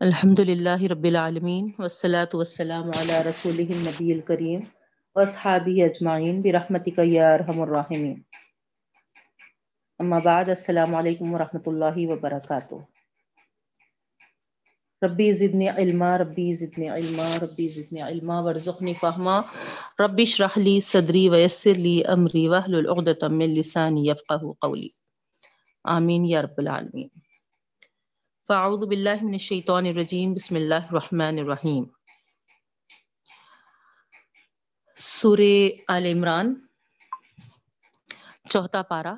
الحمد للہ رب العالمین والصلاة والسلام على رسول النبی الکریم وصحابی اجمعین برحمتک یا ارحم الراحمین. اما بعد، السلام علیکم ورحمۃ اللہ وبرکاتہ. ربی زدنی علما، ربی زدنی علما، ربی زدنی علما، ورزقنی فہما. ربی اشرح لی صدری ویسر لی امری واحلل عقدۃ من لسانی یفقهوا قولی. آمین یا رب العالمین. فاعوذ باللہ من الشیطان الرجیم، بسم اللہ الرحمن الرحیم. سورہ آل عمران چوتھا پارہ،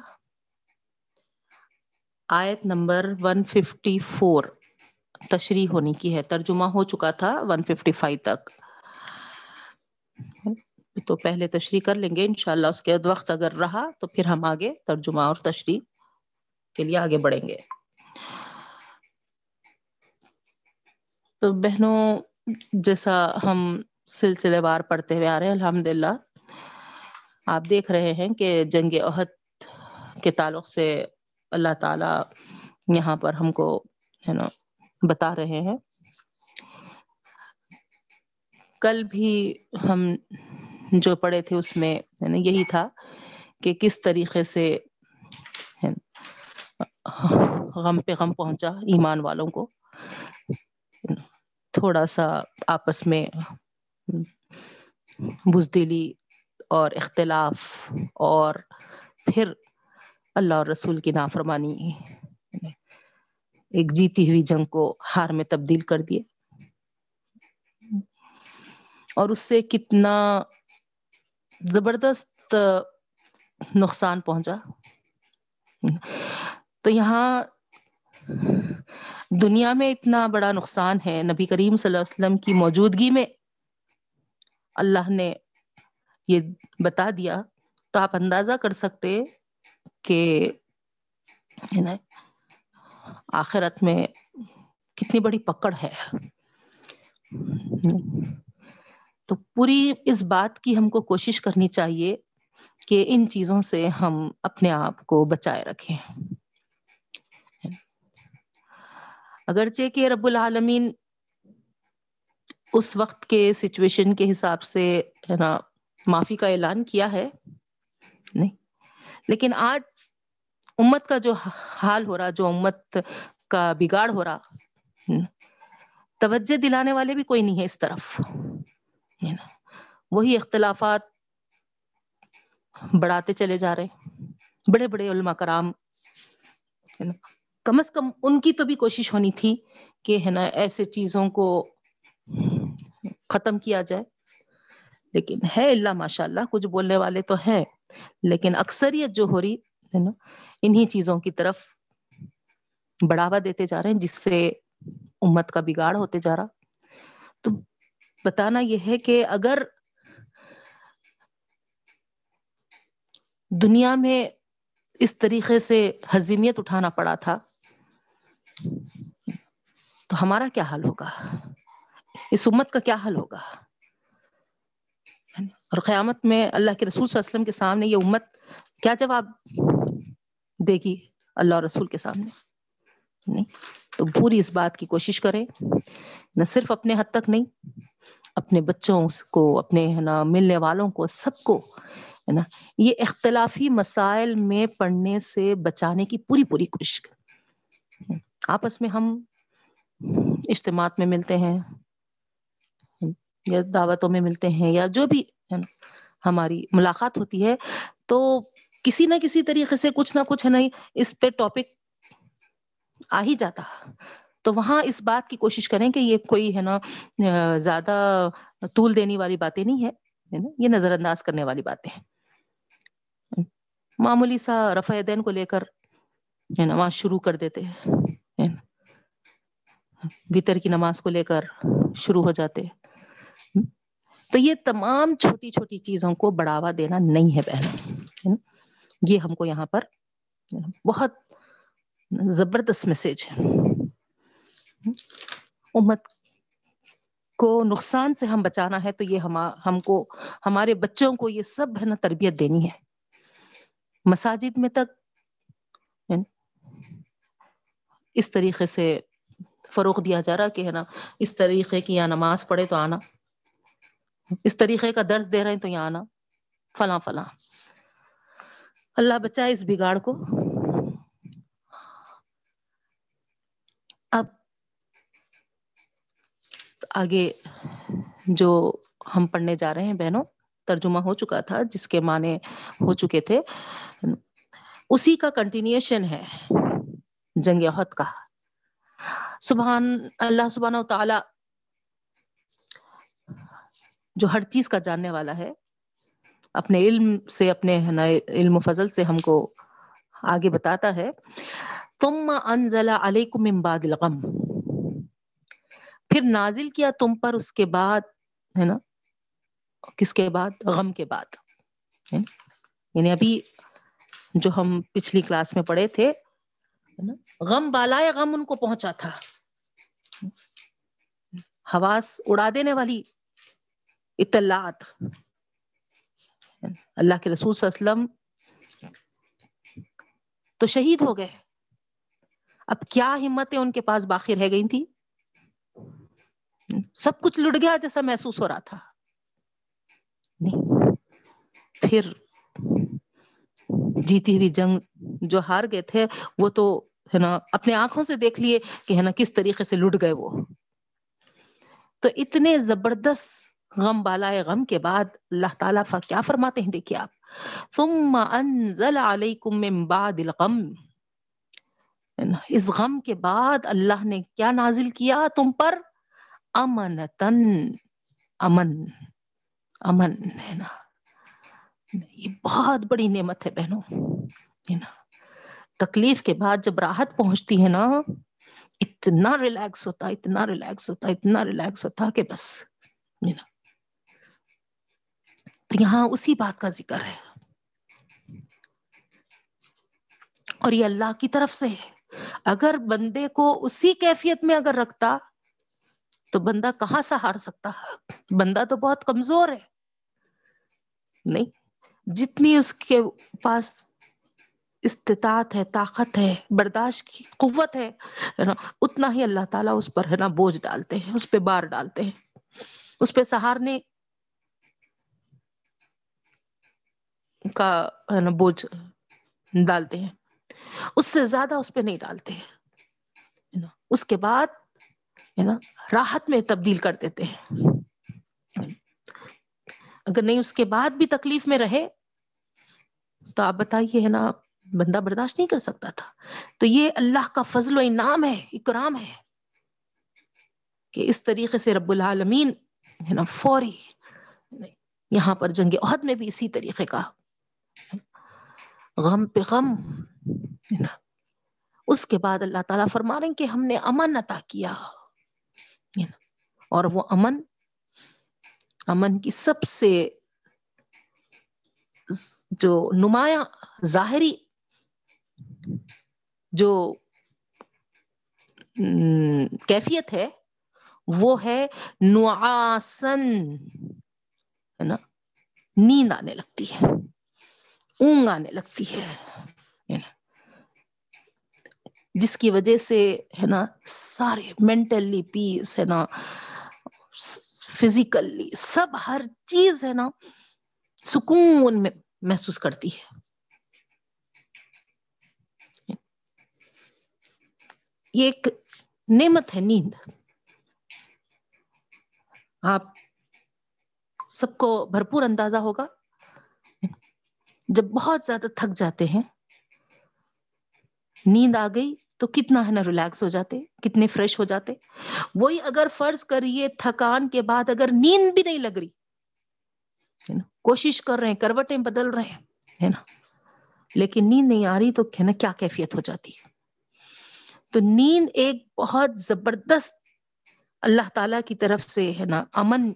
آیت نمبر 154 تشریح ہونی کی ہے۔ ترجمہ ہو چکا تھا 155 تک۔ تو پہلے تشریح کر لیں گے، انشاءاللہ اس کے وقت اگر رہا تو پھر ہم آگے ترجمہ اور تشریح کے لیے آگے بڑھیں گے۔ تو بہنوں، جیسا ہم سلسلے وار پڑھتے ہوئے آ رہے ہیں الحمد للہ آپ دیکھ رہے ہیں کہ جنگ عہد کے تعلق سے اللہ تعالی یہاں پر ہم کو ہے نا بتا رہے ہیں۔ کل بھی ہم جو پڑھے تھے، اس میں یہی تھا کہ کس طریقے سے غم پہ غم پہنچا ایمان والوں کو۔ تھوڑا سا آپس میں بزدلی اور اختلاف اور پھر اللہ اور رسول کی نافرمانی ایک جیتی ہوئی جنگ کو ہار میں تبدیل کر دیے۔ اور اس سے کتنا زبردست نقصان پہنچا۔ تو یہاں دنیا میں اتنا بڑا نقصان ہے نبی کریم صلی اللہ علیہ وسلم کی موجودگی میں، اللہ نے یہ بتا دیا۔ تو آپ اندازہ کر سکتے کہ آخرت میں کتنی بڑی پکڑ ہے۔ تو پوری اس بات کی ہم کو کوشش کرنی چاہیے کہ ان چیزوں سے ہم اپنے آپ کو بچائے رکھیں۔ اگرچہ کہ رب العالمین اس وقت کے سچویشن کے حساب سے ہے نا، معافی کا اعلان کیا ہے، نہیں۔ لیکن آج امت کا جو حال ہو رہا، جو امت کا بگاڑ ہو رہا توجہ دلانے والے بھی کوئی نہیں ہے اس طرف وہی اختلافات بڑھاتے چلے جا رہے بڑے بڑے علماء کرام کم از کم ان کی تو بھی کوشش ہونی تھی کہ ہے نا ایسے چیزوں کو ختم کیا جائے۔ لیکن ہے اللہ ماشاء اللہ کچھ بولنے والے تو ہیں، لیکن اکثریت جو ہو رہی ہے نا انہیں چیزوں کی طرف بڑھاوا دیتے جا رہے ہیں، جس سے امت کا بگاڑ ہوتے جا رہا۔ تو بتانا یہ ہے کہ اگر دنیا میں اس طریقے سے حزیمیت اٹھانا پڑا تھا تو ہمارا کیا حال ہوگا؟ اس امت کا کیا حل ہوگا؟ اور قیامت میں اللہ کے رسول صلی اللہ علیہ وسلم کے سامنے یہ امت کیا جواب دے گی اللہ رسول کے سامنے؟ نہیں. تو پوری اس بات کی کوشش کریں. نہ صرف اپنے حد تک نہیں، اپنے بچوں کو، اپنے ہے نا، ملنے والوں کو، سب کو، ہے نا، یہ اختلافی مسائل میں پڑھنے سے بچانے کی پوری پوری کوشش آپس میں ہم اجتماعات میں ملتے ہیں یا دعوتوں میں ملتے ہیں یا جو بھی ہماری ملاقات ہوتی ہے، تو کسی نہ کسی طریقے سے کچھ نہ کچھ ہے نہیں، اس پہ ٹاپک آ ہی جاتا۔ تو وہاں اس بات کی کوشش کریں کہ یہ کوئی ہے نا، زیادہ طول دینی والی باتیں نہیں ہے نا، یہ نظر انداز کرنے والی باتیں ہیں۔ معمولی سا رفع دین کو لے کر نماز شروع کر دیتے وطر کی نماز کو لے کر شروع ہو جاتے تو یہ تمام چھوٹی چھوٹی چیزوں کو بڑھاوا دینا نہیں ہے بہن یہ ہم کو یہاں پر بہت زبردست میسج ہے۔ امت کو نقصان سے ہم بچانا ہے تو یہ ہم ہم کو، ہمارے بچوں کو یہ سب ہے نا تربیت دینی ہے۔ مساجد میں تک اس طریقے سے فروغ دیا جا رہا کہ ہے نا، اس طریقے کی یا نماز پڑھے تو آنا، اس طریقے کا درس دے رہے ہیں تو یہاں آنا، فلاں فلاں۔ اللہ بچائے اس بگاڑ کو۔ اب آگے جو ہم پڑھنے جا رہے ہیں بہنوں، ترجمہ ہو چکا تھا جس کے معنی ہو چکے تھے۔ اسی کا کنٹینیوشن ہے۔ جنگ عہد کا۔ سبحان اللہ سبحانہ و تعالی جو ہر چیز کا جاننے والا ہے، اپنے علم سے، اپنے علم و فضل سے ہم کو آگے بتاتا ہے۔ تم انزل علیکم من بعد الغم۔ پھر نازل کیا تم پر اس کے بعد، ہے نا، کس کے بعد؟ غم کے بعد۔ یعنی ابھی جو ہم پچھلی کلاس میں پڑھے تھے غم بالائے غم ان کو پہنچا تھا۔ حواس اڑا دینے والی اطلاعات۔ اللہ کے رسول صلی اللہ علیہ وسلم تو شہید ہو گئے۔ اب کیا ہمتیں ان کے پاس باقی رہ گئی تھی سب کچھ لٹ گیا جیسا محسوس ہو رہا تھا۔ نہیں، پھر جیتی ہوئی جنگ جو ہار گئے تھے، وہ تو ہے نا، اپنے آنکھوں سے دیکھ لیے کہ ہے نا کس طریقے سے لٹ گئے وہ۔ تو اتنے زبردست غم بالائے غم کے بعد اللہ تعالیٰ کیا فرماتے ہیں دیکھیے آپ۔ ثم انزل علیکم من بعد الغم۔ اس غم کے بعد اللہ نے کیا نازل کیا تم پر؟ امنتن، امن امن، ہے نا۔ یہ بہت بڑی نعمت ہے بہنوں، ہے نا؟ تکلیف کے بعد جب راحت پہنچتی ہے نا، اتنا ریلیکس ہوتا، اتنا ریلیکس ہوتا، اتنا ریلیکس ہوتا کہ بس، ہے نا؟ تو یہاں اسی بات کا ذکر ہے۔ اور یہ اللہ کی طرف سے ہے۔ اگر بندے کو اسی کیفیت میں اگر رکھتا، تو بندہ کہاں سے ہار سکتا؟ بندہ تو بہت کمزور ہے۔ نہیں جتنی اس کے پاس استطاعت ہے، طاقت ہے، برداشت کی قوت ہے نا، اتنا ہی اللہ تعالیٰ اس پر، ہے نا، بوجھ ڈالتے ہیں، اس پہ بار ڈالتے ہیں، اس پہ سہارنے کا، ہے نا، بوجھ ڈالتے ہیں، اس سے زیادہ اس پہ نہیں ڈالتے ہیں اس کے بعد، ہے نا، راحت میں تبدیل کر دیتے ہیں۔ اگر نہیں اس کے بعد بھی تکلیف میں رہے تو آپ بتائیے، ہے نا، بندہ برداشت نہیں کر سکتا تھا۔ تو یہ اللہ کا فضل و انعام ہے، اکرام ہے کہ اس طریقے سے رب العالمین، ہے نا، فوری یہاں پر جنگ عہد میں بھی اسی طریقے کا غم پہ غم اس کے بعد اللہ تعالیٰ فرما رہے ہیں کہ ہم نے امن عطا کیا اور وہ امن امن کی سب سے جو نمایاں ظاہری جو کیفیت ہے، وہ ہے نعاسن ہے نا، نیند آنے لگتی ہے، اونگ آنے لگتی ہے جس کی وجہ سے، ہے نا، سارے مینٹلی پیس، ہے نا، فزیکلی سب ہر چیز، ہے نا، سکون میں محسوس کرتی ہے۔ یہ ایک نعمت ہے، نیند۔ آپ سب کو بھرپور اندازہ ہوگا۔ جب بہت زیادہ تھک جاتے ہیں، نیند آ گئی تو کتنا ہے نا ریلیکس ہو جاتے، کتنے فریش ہو جاتے۔ وہی اگر فرض کریے تھکان کے بعد اگر نیند بھی نہیں لگ رہی ہے نا۔ کوشش کر رہے ہیں، کروٹیں بدل رہے ہیں، ہے نا۔ لیکن نیند نہیں آ رہی تو ہے نا، کیا کیفیت ہو جاتی ہے۔ تو نیند ایک بہت زبردست اللہ تعالی کی طرف سے ہے نا، امن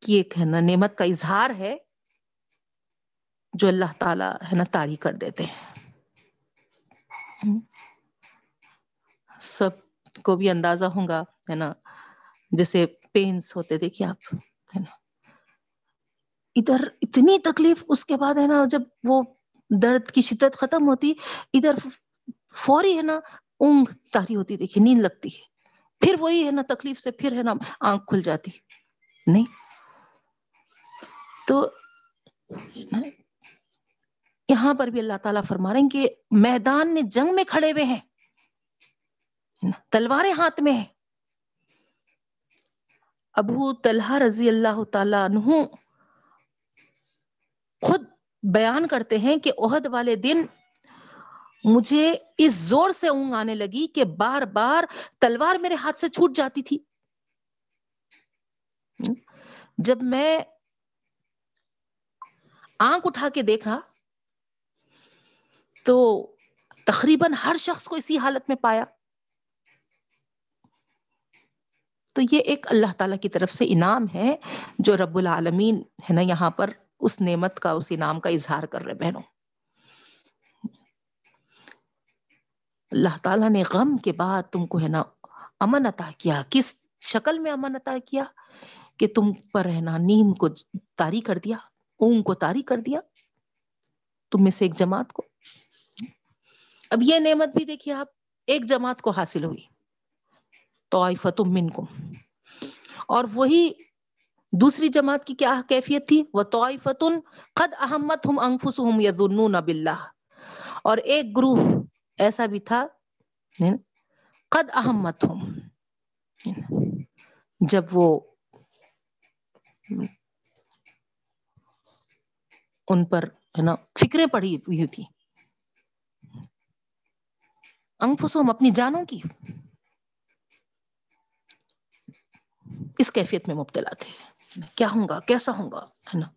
کی ایک ہے نا، نعمت کا اظہار ہے، جو اللہ تعالی ہے نا تاری کر دیتے ہیں۔ سب کو بھی اندازہ ہوگا ہے نا۔ جیسے پینس ہوتے، دیکھیے آپ۔ ادھر اتنی تکلیف، اس کے بعد ہے نا جب وہ درد کی شدت ختم ہوتی، ادھر فوری ہے نا اونگ تاری ہوتی دیکھی نیند لگتی ہے۔ پھر وہی ہے نا تکلیف سے پھر ہے نا آنکھ کھل جاتی۔ نہیں؟ تو یہاں پر بھی اللہ تعالیٰ فرما رہے ہیں کہ میدان میں جنگ میں کھڑے ہوئے ہیں۔ تلواریں ہاتھ میں ہیں۔ ابو طلحہ رضی اللہ تعالیٰ عنہ خود بیان کرتے ہیں کہ عہد والے دن مجھے اس زور سے اونگ آنے لگی کہ بار بار تلوار میرے ہاتھ سے چھوٹ جاتی تھی۔ جب میں آنکھ اٹھا کے دیکھ رہا تو تقریباً ہر شخص کو اسی حالت میں پایا۔ تو یہ ایک اللہ تعالی کی طرف سے انعام ہے جو رب العالمین ہے نا یہاں پر اس نعمت کا اس انعام کا اظہار کر رہے بہنوں۔ اللہ تعالیٰ نے غم کے بعد تم کو ہے نا امن عطا کیا۔ کس شکل میں امن عطا کیا؟ کہ تم پر ہے نا نیند کو تاری کر دیا، اونگ کو تاری کر دیا، تم میں سے ایک جماعت کو۔ اب یہ نعمت بھی دیکھیے آپ، ایک جماعت کو حاصل ہوئی تو منکم۔ اور وہی دوسری جماعت کی کیا کیفیت تھی؟ وہ تو قد احمد ہم انفس ہم یزن باللہ۔ اور ایک گروہ ایسا بھی تھا، قد احمد ہوں جب وہ ان پر، ہے نا، فکریں پڑی ہوئی تھی۔ انفسوم اپنی جانوں کی۔ اس کیفیت میں مبتلا تھے۔ کیا ہوں گا کیسا ہوں گا ہے نا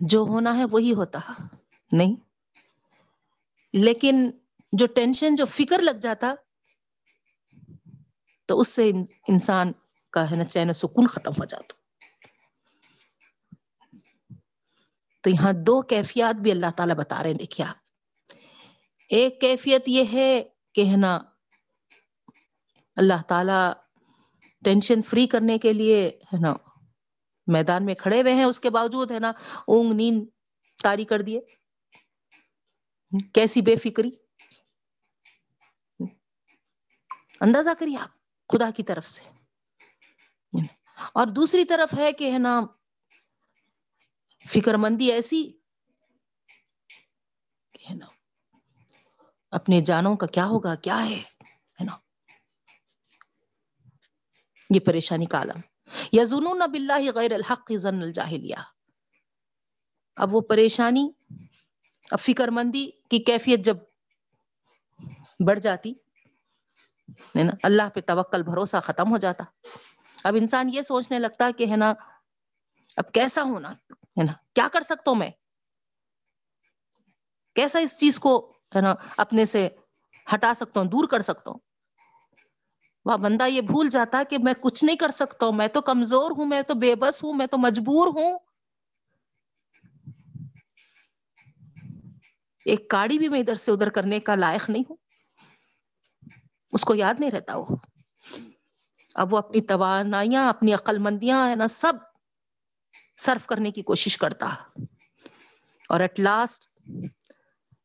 جو ہونا ہے وہی ہوتا نہیں لیکن جو ٹینشن جو فکر لگ جاتا تو اس سے انسان کا ہے نا چین سکون ختم ہو جاتا تو یہاں دو کیفیات بھی اللہ تعالیٰ بتا رہے ہیں دیکھیے آپ ایک کیفیت یہ ہے کہ ہے نا اللہ تعالی ٹینشن فری کرنے کے لیے، ہے نا، میدان میں کھڑے ہوئے ہیں، اس کے باوجود، ہے نا، اونگ نیند تاری کر دیے۔ کیسی بے فکری؟ اندازہ کریے آپ، خدا کی طرف سے۔ اور دوسری طرف ہے کہ، ہے نا، فکر مندی ایسی ہے نا، اپنے جانوں کا کیا ہوگا، کیا ہے نا یہ پریشانی کا عالم۔ یزنون باللہ غیر الحق ظن الجاہلیہ۔ اب وہ پریشانی، اب فکر مندی کی کیفیت جب بڑھ جاتی، ہے نا، اللہ پہ توکل بھروسہ ختم ہو جاتا۔ اب انسان یہ سوچنے لگتا کہ، ہے نا، اب کیسا ہونا ہے نا، کیا کر سکتا ہوں میں؟ کیسا اس چیز کو، ہے نا، اپنے سے ہٹا سکتا ہوں، دور کر سکتا ہوں؟ وہ بندہ یہ بھول جاتا کہ میں کچھ نہیں کر سکتا ہوں، میں تو کمزور ہوں، میں تو بے بس ہوں، میں تو مجبور ہوں۔ ایک کاڑی بھی میں ادھر سے ادھر کرنے کا لائق نہیں ہوں۔ اس کو یاد نہیں رہتا وہ۔ اب وہ اپنی توانائیاں، اپنی عقل مندیاں ہے نا، سب صرف کرنے کی کوشش کرتا۔ اور ایٹ لاسٹ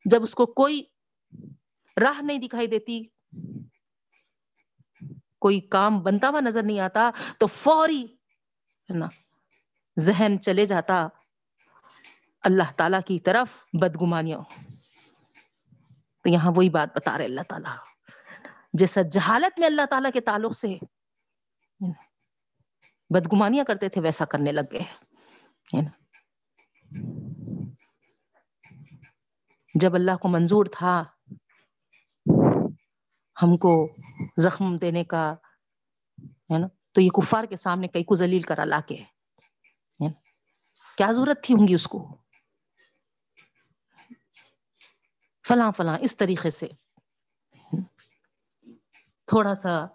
جب اس کو کوئی راہ نہیں دکھائی دیتی کوئی کام بنتا ہوا نظر نہیں آتا، تو فوری ہے نا، ذہن چلے جاتا اللہ تعالی کی طرف بدگمانیاں تو یہاں وہی بات بتا رہے اللہ تعالیٰ۔ جیسا جہالت میں اللہ تعالیٰ کے تعلق سے بدگمانیاں کرتے تھے، ویسا کرنے لگ گئے۔ جب اللہ کو منظور تھا ہم کو زخم دینے کا، ہے نا؟ تو یہ کفار کے سامنے کئی کو ذلیل کرا، لا کے کیا ضرورت تھی ہوں گی اس کو؟ فلاں فلاں، اس طریقے سے۔ تھوڑا سا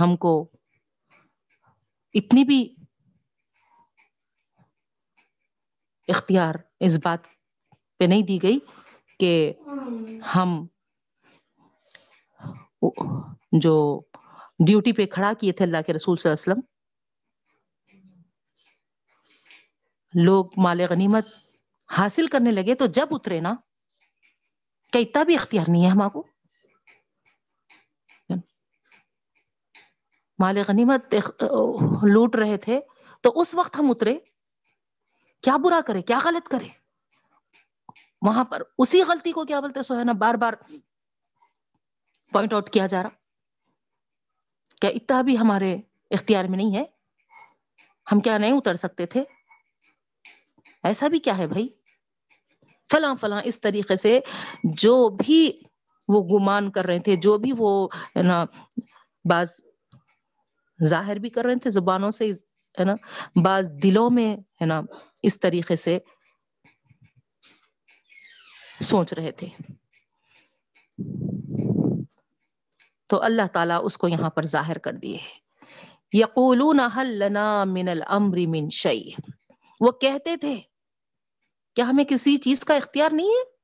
ہم کو اتنی بھی اختیار اس بات پہ نہیں دی گئی کہ ہم جو ڈیوٹی پہ کھڑا کیے تھے اللہ کے رسول صلی اللہ علیہ وسلم، لوگ مال غنیمت حاصل کرنے لگے تو جب اترے نا کیا اتنا بھی اختیار نہیں ہے ہم کو۔ مال غنیمت لوٹ رہے تھے تو اس وقت ہم اترے۔ کیا برا کرے، کیا غلط کرے؟ وہاں پر اسی غلطی کو کیا بولتے سو ہے نا بار بار پوائنٹ آؤٹ کیا جا رہا؟ کیا اتنا بھی ہمارے اختیار میں نہیں ہے؟ ہم کیا نہیں اتر سکتے تھے؟ ایسا بھی کیا ہے بھائی؟ فلاں فلاں اس طریقے سے جو بھی وہ گمان کر رہے تھے، جو بھی وہ ہے نا، بعض ظاہر بھی کر رہے تھے زبانوں سے، ہے نا، بعض دلوں میں، ہے نا، اس طریقے سے سوچ رہے تھے۔ تو اللہ تعالیٰ اس کو یہاں پر ظاہر کر دیے یقولون حل لنا من الامر من شیء۔ وہ کہتے تھے کیا ہمیں کسی چیز کا اختیار نہیں ہے؟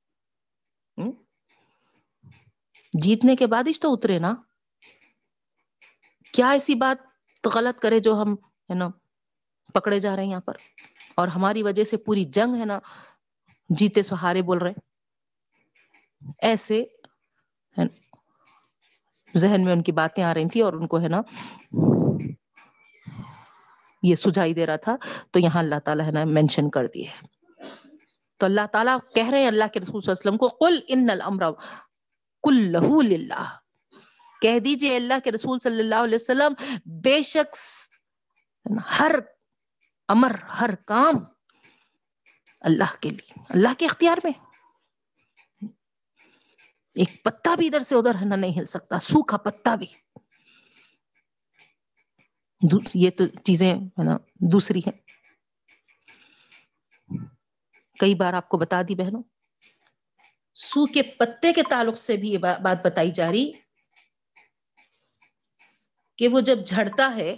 جیتنے کے بعد ہی تو اترے نا۔ کیا ایسی بات غلط کرے جو ہم ہے نا پکڑے جا رہے ہیں یہاں پر؟ اور ہماری وجہ سے پوری جنگ ہے نا جیتے سہارے بول رہے۔ ایسے ذہن میں ان کی باتیں آ رہی تھی اور ان کو ہے نا یہ سجائی دے رہا تھا، تو یہاں اللہ تعالیٰ ہے نا مینشن کر دیے تو اللہ تعالیٰ کہہ رہے ہیں اللہ کے رسول صلی اللہ علیہ وسلم کو، قل ان الامر کلہ للہ۔ کہہ دیجیے اللہ کے رسول صلی اللہ علیہ وسلم، بے شک ہر امر، ہر کام اللہ کے لیے، اللہ کے اختیار میں۔ ایک پتا بھی ادھر سے ادھر ہے نا نہیں ہل سکتا، سوکھا پتا بھی۔ یہ تو چیزیں، ہے نا، دوسری ہیں۔ کئی بار آپ کو بتا دی بہنوں سو کے پتے کے تعلق سے بھی یہ بات بتائی جا رہی کہ وہ جب جھڑتا ہے،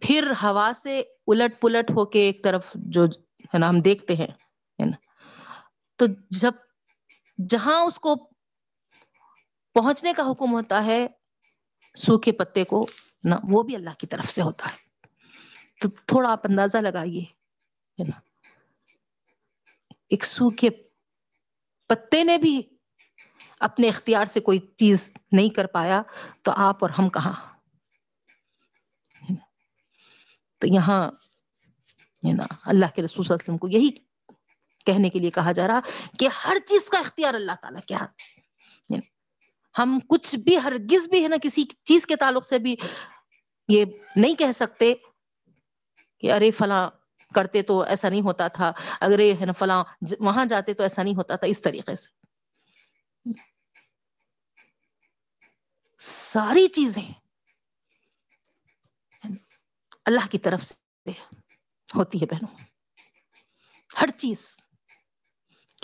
پھر ہوا سے الٹ پلٹ ہو کے ایک طرف جو، ہے نا، ہم دیکھتے ہیں نا۔ تو جب جہاں اس کو پہنچنے کا حکم ہوتا ہے، سوکھے پتے کو نا وہ بھی اللہ کی طرف سے ہوتا ہے۔ تو تھوڑا آپ اندازہ لگائیے، ہے نا؟ ایک سوکھے پتے نے بھی اپنے اختیار سے کوئی چیز نہیں کر پایا، تو آپ اور ہم کہاں؟ تو یہاں نا، اللہ کے رسول صلی اللہ علیہ وسلم کو یہی کہنے کے لیے کہا جا رہا کہ ہر چیز کا اختیار اللہ تعالیٰ کیا ہم کچھ بھی ہرگز بھی ہے نا کسی چیز کے تعلق سے بھی یہ نہیں کہہ سکتے کہ ارے فلاں کرتے تو ایسا نہیں ہوتا تھا، اگر یہ ہے نا فلاں وہاں جاتے تو ایسا نہیں ہوتا تھا، اس طریقے سے۔ ساری چیزیں اللہ کی طرف سے ہوتی ہے بہنوں۔ ہر چیز۔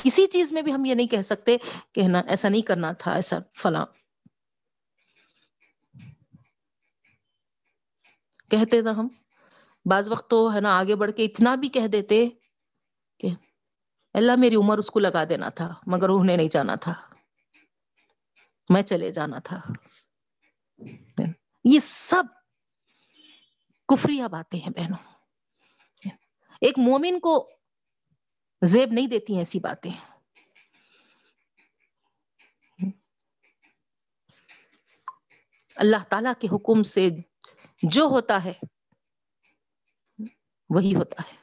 کسی چیز میں بھی ہم یہ نہیں کہہ سکتے کہ نا ایسا نہیں کرنا تھا، ایسا فلاں۔ کہتے نا ہم۔ بعض وقت تو ہے نا آگے بڑھ کے اتنا بھی کہہ دیتے کہ اللہ میری عمر اس کو لگا دینا تھا، مگر انہیں نہیں جانا تھا۔ میں چلے جانا تھا۔ یہ سب کفریہ باتیں ہیں بہنوں۔ ایک مومن کو زیب نہیں دیتی ہیں ایسی باتیں۔ اللہ تعالی کے حکم سے جو ہوتا ہے، وہی ہوتا ہے۔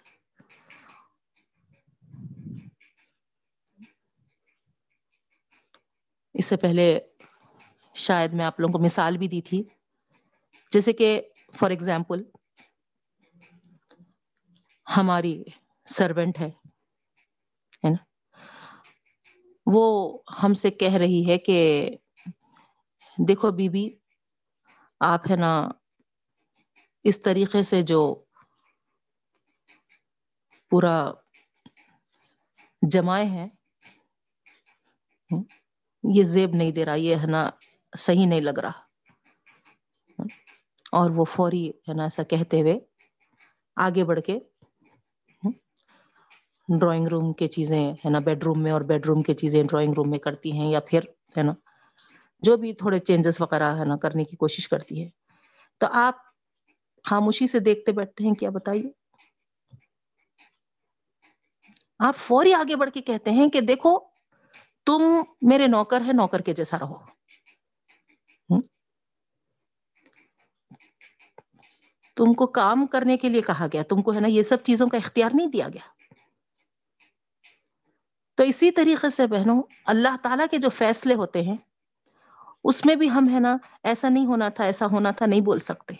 اس سے پہلے شاید میں آپ لوگوں کو مثال بھی دی تھی۔ جیسے کہ فار ایگزامپل، ہماری سروینٹ ہے نا وہ ہم سے کہہ رہی ہے کہ دیکھو بی بی آپ ہے نا اس طریقے سے جو پورا جمائے ہیں، یہ زیب نہیں دے رہا، یہ ہے نا صحیح نہیں لگ رہا۔ اور وہ فوری ہے نا ایسا کہتے ہوئے آگے بڑھ کے ڈرائنگ روم کے چیزیں، ہے نا، بیڈ روم میں اور بیڈ روم کی چیزیں ڈرائنگ روم میں کرتی ہیں یا پھر، ہے نا، جو بھی تھوڑے چینجز وغیرہ، ہے نا، کرنے کی کوشش کرتی ہے۔ تو آپ خاموشی سے دیکھتے بیٹھتے ہیں، کیا بتائیے؟ آپ فوری آگے بڑھ کے کہتے ہیں کہ دیکھو، تم میرے نوکر ہے، نوکر کے جیسا رہو۔ تم کو کام کرنے کے لیے کہا گیا، تم کو، ہے نا، یہ سب چیزوں کا اختیار نہیں دیا گیا۔ تو اسی طریقے سے بہنوں، اللہ تعالیٰ کے جو فیصلے ہوتے ہیں، اس میں بھی ہم ہے نا، ایسا نہیں ہونا تھا، ایسا ہونا تھا، نہیں بول سکتے۔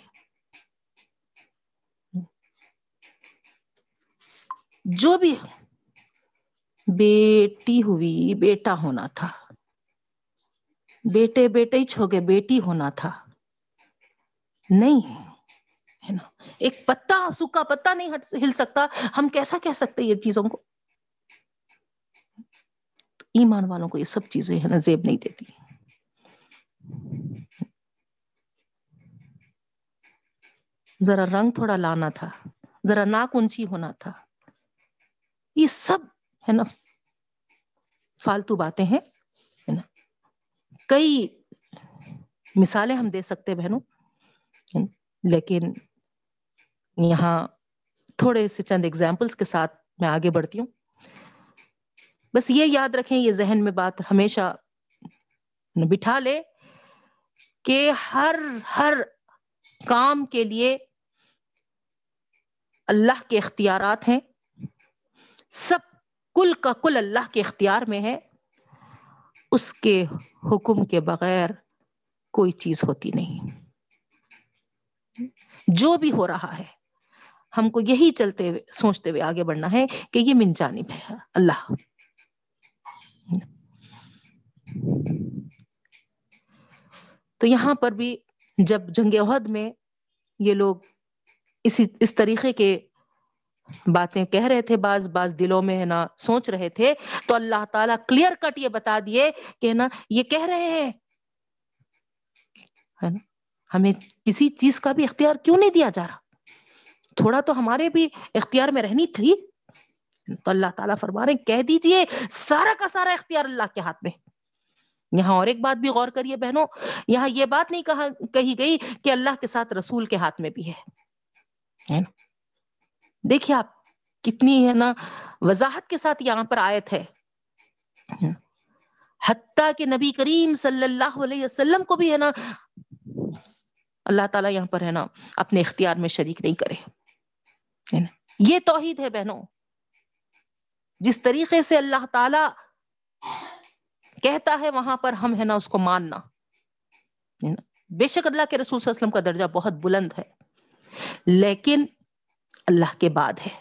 جو بھی بیٹی ہوئی، بیٹا ہونا تھا۔ بیٹے بیٹے ہی چھوگے بیٹی ہونا تھا۔ نہیں، ہے نا، ایک پتا، سوکھا پتا نہیں ہل سکتا۔ ہم کیسا کہہ سکتے یہ چیزوں کو؟ ایمان والوں کو یہ سب چیزیں ہے نا زیب نہیں دیتی۔ ذرا رنگ تھوڑا لانا تھا، ذرا ناک اونچی ہونا تھا۔ یہ سب ہے نا فالتو باتیں ہیں نا۔ کئی مثالیں ہم دے سکتے بہنوں، لیکن یہاں تھوڑے سے چند اگزامپلس کے ساتھ میں آگے بڑھتی ہوں۔ بس یہ یاد رکھیں، یہ ذہن میں بات ہمیشہ بٹھا لے کہ ہر ہر کام کے لیے اللہ کے اختیارات ہیں۔ سب کل کا کل اللہ کے اختیار میں ہے۔ اس کے حکم کے بغیر کوئی چیز ہوتی نہیں۔ جو بھی ہو رہا ہے، ہم کو یہی چلتے ہوئے، سوچتے ہوئے آگے بڑھنا ہے کہ یہ من جانب ہے۔ اللہ۔ تو یہاں پر بھی جب جنگ عہد میں یہ لوگ اسی، اس طریقے کے باتیں کہہ رہے تھے، بعض بعض دلوں میں ہے نا سوچ رہے تھے، تو اللہ تعالیٰ کلیئر کٹ یہ بتا دیے کہ نا یہ کہہ رہے ہیں۔ ہے نا؟ ہمیں کسی چیز کا بھی اختیار کیوں نہیں دیا جا رہا؟ تھوڑا تو ہمارے بھی اختیار میں رہنی تھی۔ تو اللہ تعالیٰ فرما رہے کہہ دیجیے سارا کا سارا اختیار اللہ کے ہاتھ میں۔ یہاں اور ایک بات بھی غور کریے بہنوں، یہاں یہ بات نہیں کہا کہی گئی کہ اللہ کے ساتھ رسول کے ہاتھ میں بھی ہے۔ دیکھیے آپ کتنی ہے نا وضاحت کے ساتھ یہاں پر آیت ہے۔ حتیٰ کہ نبی کریم صلی اللہ علیہ وسلم کو بھی ہے نا اللہ تعالیٰ یہاں پر ہے نا اپنے اختیار میں شریک نہیں کرے۔ یہ توحید ہے بہنوں۔ جس طریقے سے اللہ تعالی کہتا ہے وہاں پر ہم ہے نا اس کو ماننا۔ بے شک اللہ کے رسول صلی اللہ علیہ وسلم کا درجہ بہت بلند ہے۔ لیکن اللہ کے بعد ہے۔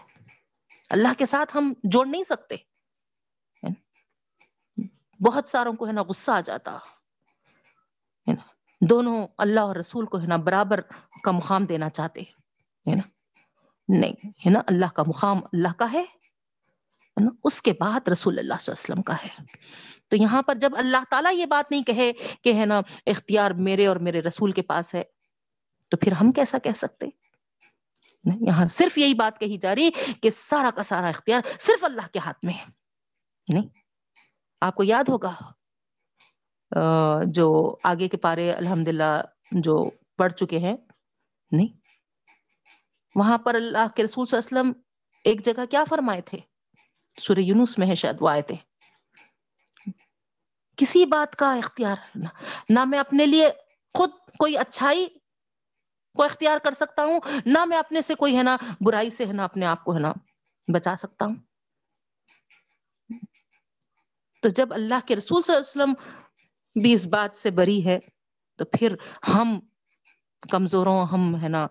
اللہ کے ساتھ ہم جوڑ نہیں سکتے۔ بہت ساروں کو ہے نا غصہ آ جاتا۔ ہے نا؟ دونوں اللہ اور رسول کو ہے نا برابر کا مقام دینا چاہتے۔ ہے نا؟ نہیں، ہے نا؟ اللہ کا مقام اللہ کا ہے۔ اس کے بعد رسول اللہ صلی اللہ علیہ وسلم کا ہے۔ تو یہاں پر جب اللہ تعالیٰ یہ بات نہیں کہے کہ ہے نا اختیار میرے اور میرے رسول کے پاس ہے، تو پھر ہم کیسا کہہ سکتے؟ یہاں صرف یہی بات کہی جا رہی کہ سارا کا سارا اختیار صرف اللہ کے ہاتھ میں ہے۔ نہیں، آپ کو یاد ہوگا جو آگے کے پارے الحمد جو پڑھ چکے ہیں۔ نہیں، وہاں پر اللہ کے رسول صلی اللہ علیہ وسلم ایک جگہ کیا فرمائے تھے؟ سورہ یونس میں ہے شاید وہ آئے تھے کسی بات کا اختیار نہ میں اپنے لیے خود کوئی اچھائی کو اختیار کر سکتا ہوں، نہ میں اپنے سے کوئی ہے نا برائی سے ہے نا اپنے آپ کو ہے نا بچا سکتا ہوں۔ تو جب اللہ کے رسول صلی اللہ علیہ وسلم بھی اس بات سے بری ہے، تو پھر ہم کمزوروں، ہم ہے نا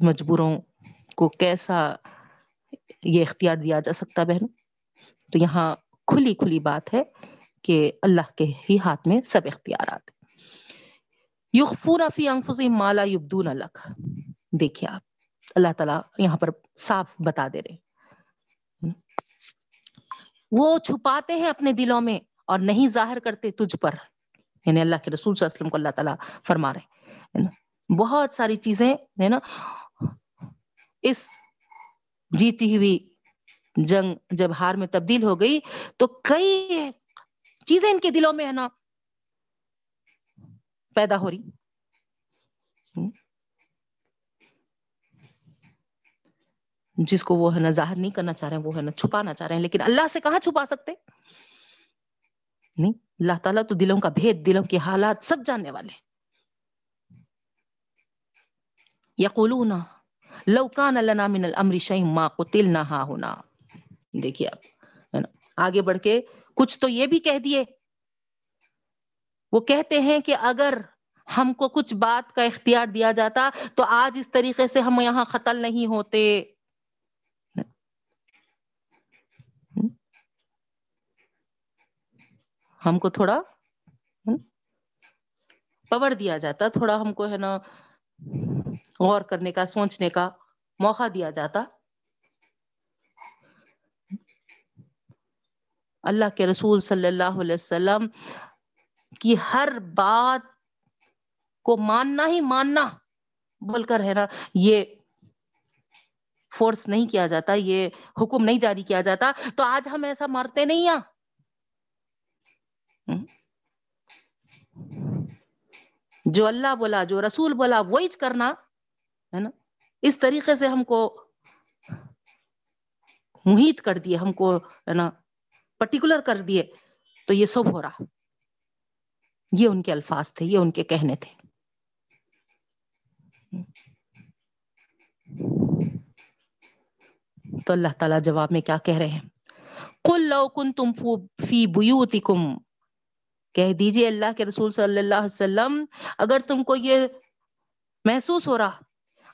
مجبوروں کو کیسا یہ اختیار دیا جا سکتا بہن؟ تو یہاں کھلی کھلی بات ہے کہ اللہ کے ہی ہاتھ میں سب اختیارات یخفون فی انفسہم مالا یبدون لک۔ دیکھیں آپ، اللہ تعالیٰ یہاں پر صاف بتا دے رہے وہ چھپاتے ہیں اپنے دلوں میں اور نہیں ظاہر کرتے تجھ پر۔ یعنی اللہ کے رسول صلی اللہ علیہ وسلم کو اللہ تعالیٰ فرما رہے یعنی بہت ساری چیزیں ہے نا اس جیتی ہوئی جنگ جب ہار میں تبدیل ہو گئی تو کئی چیزیں ان کے دلوں میں ہے نا، پیدا ہو رہی۔ جس کو وہ ہے نا ظاہر نہیں کرنا چاہ رہے ہیں وہ ہے نا چھپانا چاہ رہے ہیں، لیکن اللہ سے کہاں چھپا سکتے؟ نہیں، اللہ تعالیٰ تو دلوں کا بھید، دلوں کے حالات سب جاننے والے یقولون، لو کان لنا من الامر شیء ما قتلنا ها ہونا دیکھیے آپ ہے نا؟ آگے بڑھ کے کچھ تو یہ بھی کہہ دیے۔ وہ کہتے ہیں کہ اگر ہم کو کچھ بات کا اختیار دیا جاتا تو آج اس طریقے سے ہم یہاں قتل نہیں ہوتے۔ ہم کو تھوڑا پور دیا جاتا، تھوڑا ہم کو، ہے نا، غور کرنے کا، سوچنے کا موقع دیا جاتا۔ اللہ کے رسول صلی اللہ علیہ وسلم کی ہر بات کو ماننا ہی ماننا بول کر ہے نا یہ فورس نہیں کیا جاتا، یہ حکم نہیں جاری کیا جاتا۔ تو آج ہم ایسا مارتے نہیں ہیں۔ جو اللہ بولا، جو رسول بولا، وہی کرنا، ہے نا؟ اس طریقے سے ہم کو محیط کر دیے ہم کو، ہے نا پرٹیکولر کر دیے تو یہ سب ہو رہا۔ یہ ان کے الفاظ تھے، یہ ان کے کہنے تھے۔ تو اللہ تعالی جواب میں کیا کہہ رہے ہیں؟ کل لو کن تم فی بوتی کم کہہ دیجیے اللہ کے رسول صلی اللہ علیہ وسلم، اگر تم کو یہ محسوس ہو رہا،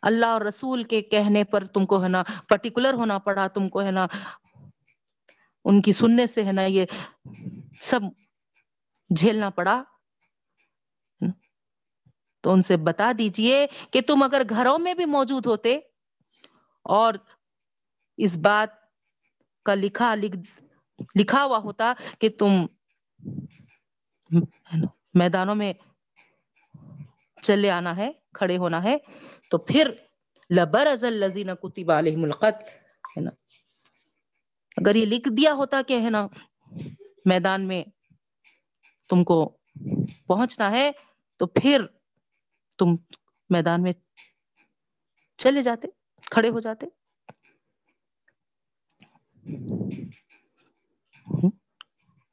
اللہ اور رسول کے کہنے پر تم کو ہے نا پرٹیکولر ہونا پڑا، تم کو ہے نا ان کی سننے سے ہے نا یہ سب جھیلنا پڑا۔ تو ان سے بتا دیجیے کہ تم اگر گھروں میں بھی موجود ہوتے اور اس بات کا لکھا لکھ لکھا ہوا ہوتا کہ تم میدانوں میں چلے آنا ہے، کھڑے ہونا ہے، تو پھر لبر ازل لذین کتب علیہم القتل، ہے نا۔ اگر یہ لکھ دیا ہوتا کہ ہے نا، میدان میں تم کو پہنچنا ہے، تو پھر تم میدان میں چلے جاتے، کھڑے ہو جاتے۔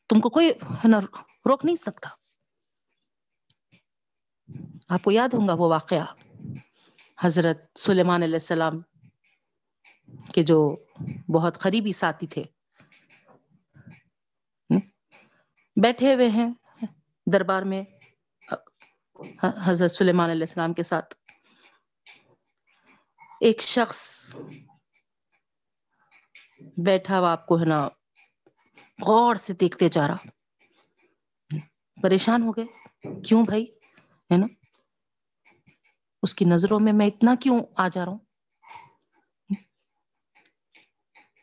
تم کو کوئی ہے نا، روک نہیں سکتا۔ آپ کو یاد ہوں گا وہ واقعہ، حضرت سلیمان علیہ السلام کے جو بہت قریبی ساتھی تھے۔ بیٹھے ہوئے ہیں دربار میں حضرت سلیمان علیہ السلام کے ساتھ۔ ایک شخص بیٹھا ہوا آپ کو ہے نا غور سے دیکھتے جا رہا۔ پریشان ہو گئے۔ کیوں بھائی؟ ہے نا؟ اس کی نظروں میں میں اتنا کیوں آ جا رہا ہوں؟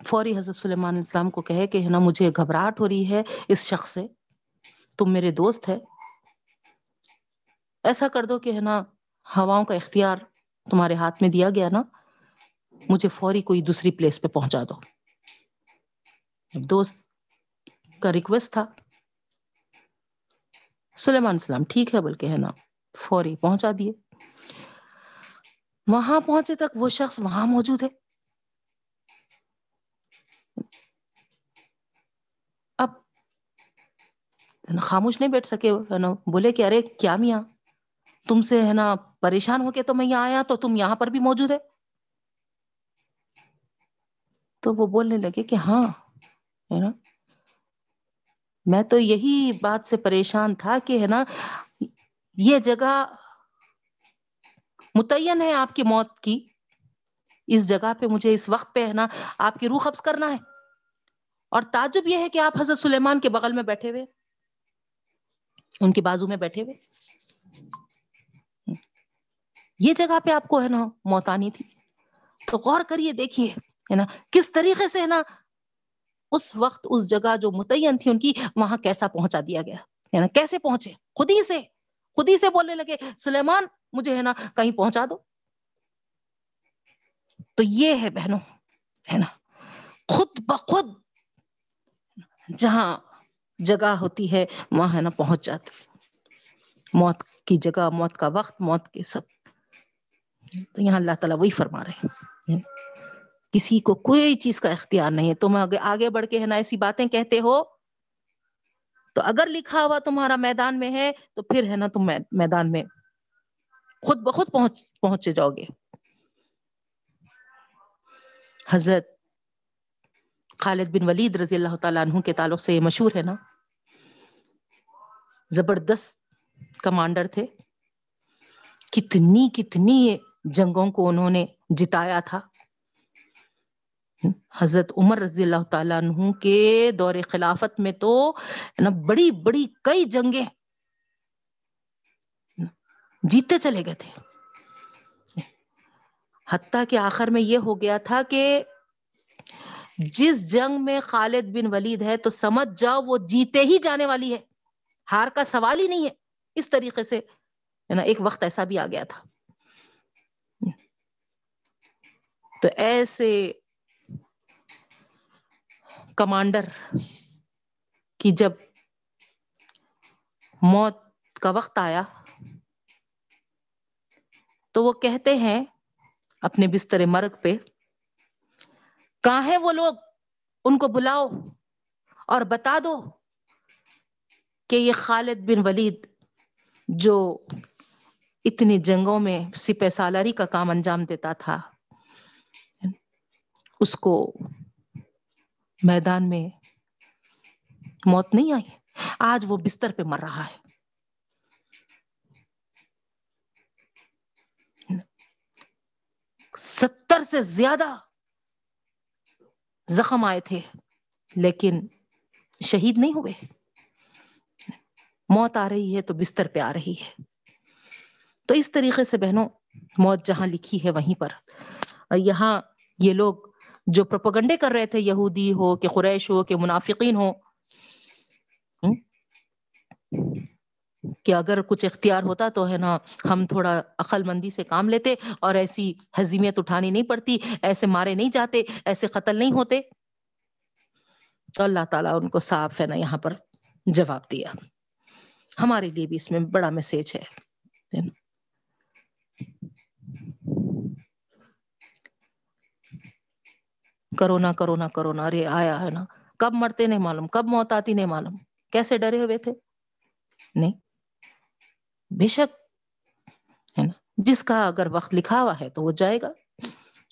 فوری حضرت سلیمان اسلام کو کہے کہ نا مجھے گھبراہٹ ہو رہی ہے اس شخص سے، تم میرے دوست ہے۔ ایسا کر دو کہ ہے نا ہواؤں کا اختیار تمہارے ہاتھ میں دیا گیا نا، مجھے فوری کوئی دوسری پلیس پہ پہنچا دو۔ دوست کا ریکویسٹ تھا۔ سلیمان السلام ٹھیک ہے، بلکہ ہے نا فوری پہنچا دیے۔ وہاں پہنچے تک وہ شخص وہاں موجود ہے اب خاموش نہیں بیٹھ سکے، ہے نا، بولے کہ ارے، کیا میاں؟ تم سے، ہے نا، پریشان ہو کے تو میں یہاں آیا تو تم یہاں پر بھی موجود ہے؟ تو وہ بولنے لگے کہ ہاں ہے نا، میں تو یہی بات سے پریشان تھا کہ، ہے نا، یہ جگہ متعین ہے آپ کی موت کی۔ اس جگہ پہ مجھے اس وقت پہ، ہے نا، آپ کی روح قبض کرنا ہے۔ اور تعجب یہ ہے کہ آپ حضرت سلیمان کے بغل میں بیٹھے ہوئے۔ ان کے بازو میں بیٹھے ہوئے۔ یہ جگہ پہ آپ کو ہے نا موتانی تھی۔ تو غور کریے، دیکھیے، ہے نا، کس طریقے سے ہے نا اس وقت اس جگہ جو متعین تھی، ان کی وہاں کیسا پہنچا دیا گیا۔ ہے نا، کیسے پہنچے؟ خود ہی سے، خود ہی سے بولنے لگے، سلیمان، مجھے ہے نا کہیں پہنچا دو۔ تو یہ ہے بہنوں، ہے نا، خود بخود جہاں جگہ ہوتی ہے، وہاں ہے نا پہنچ جاتی موت کی جگہ، موت کا وقت، موت کے سب۔ تو یہاں اللہ تعالیٰ وہی فرما رہے ہیں۔ کسی کو کوئی چیز کا اختیار نہیں ہے۔ تم آگے بڑھ کے ہے نا ایسی باتیں کہتے ہو۔ تو اگر لکھا ہوا تمہارا میدان میں ہے، تو پھر ہے نا تم میدان میں خود بخود پہنچ، پہنچے جاؤ گے۔ حضرت خالد بن ولید رضی اللہ تعالیٰ عنہ کے تعلق سے یہ مشہور ہے نا؟ زبردست کمانڈر تھے۔ کتنی کتنی جنگوں کو انہوں نے جتایا تھا۔ حضرت عمر رضی اللہ تعالیٰ عنہ کے دور خلافت میں تو نا بڑی بڑی کئی جنگیں جیتے چلے گئے تھے۔ حتیٰ کہ آخر میں یہ ہو گیا تھا کہ جس جنگ میں خالد بن ولید ہے تو سمجھ جاؤ وہ جیتے ہی جانے والی ہے۔ ہار کا سوال ہی نہیں ہے۔ اس طریقے سے نا، ایک وقت ایسا بھی آ گیا تھا۔ تو ایسے کمانڈر کی جب موت کا وقت آیا، تو وہ کہتے ہیں اپنے بستر مرگ پہ کہاں ہے وہ لوگ؟ ان کو بلاؤ اور بتا دو کہ یہ خالد بن ولید جو اتنی جنگوں میں سپہ سالاری کا کام انجام دیتا تھا، اس کو میدان میں موت نہیں آئی۔ آج وہ بستر پہ مر رہا ہے۔ ستر سے زیادہ زخم آئے تھے، لیکن شہید نہیں ہوئے۔ موت آ رہی ہے تو بستر پہ آ رہی ہے۔ تو اس طریقے سے بہنوں، موت جہاں لکھی ہے وہیں پر۔ یہاں یہ لوگ جو پروپگنڈے کر رہے تھے، یہودی ہو کہ قریش ہو کہ منافقین ہو کہ اگر کچھ اختیار ہوتا تو ہے نا ہم تھوڑا عقل مندی سے کام لیتے اور ایسی حزیمیت اٹھانی نہیں پڑتی، ایسے مارے نہیں جاتے، ایسے قتل نہیں ہوتے۔ تو اللہ تعالیٰ ان کو صاف ہے نا یہاں پر جواب دیا۔ ہمارے لیے بھی اس میں بڑا میسج ہے۔ کرونا کرونا کرونا ارے آیا ہے نا۔ کب مرتے نہیں معلوم، کب موت آتی نہیں معلوم۔ کیسے ڈرے ہوئے تھے؟ نہیں۔ بے شک، ہے نا؟ جس کا اگر وقت لکھا ہوا ہے تو وہ جائے گا۔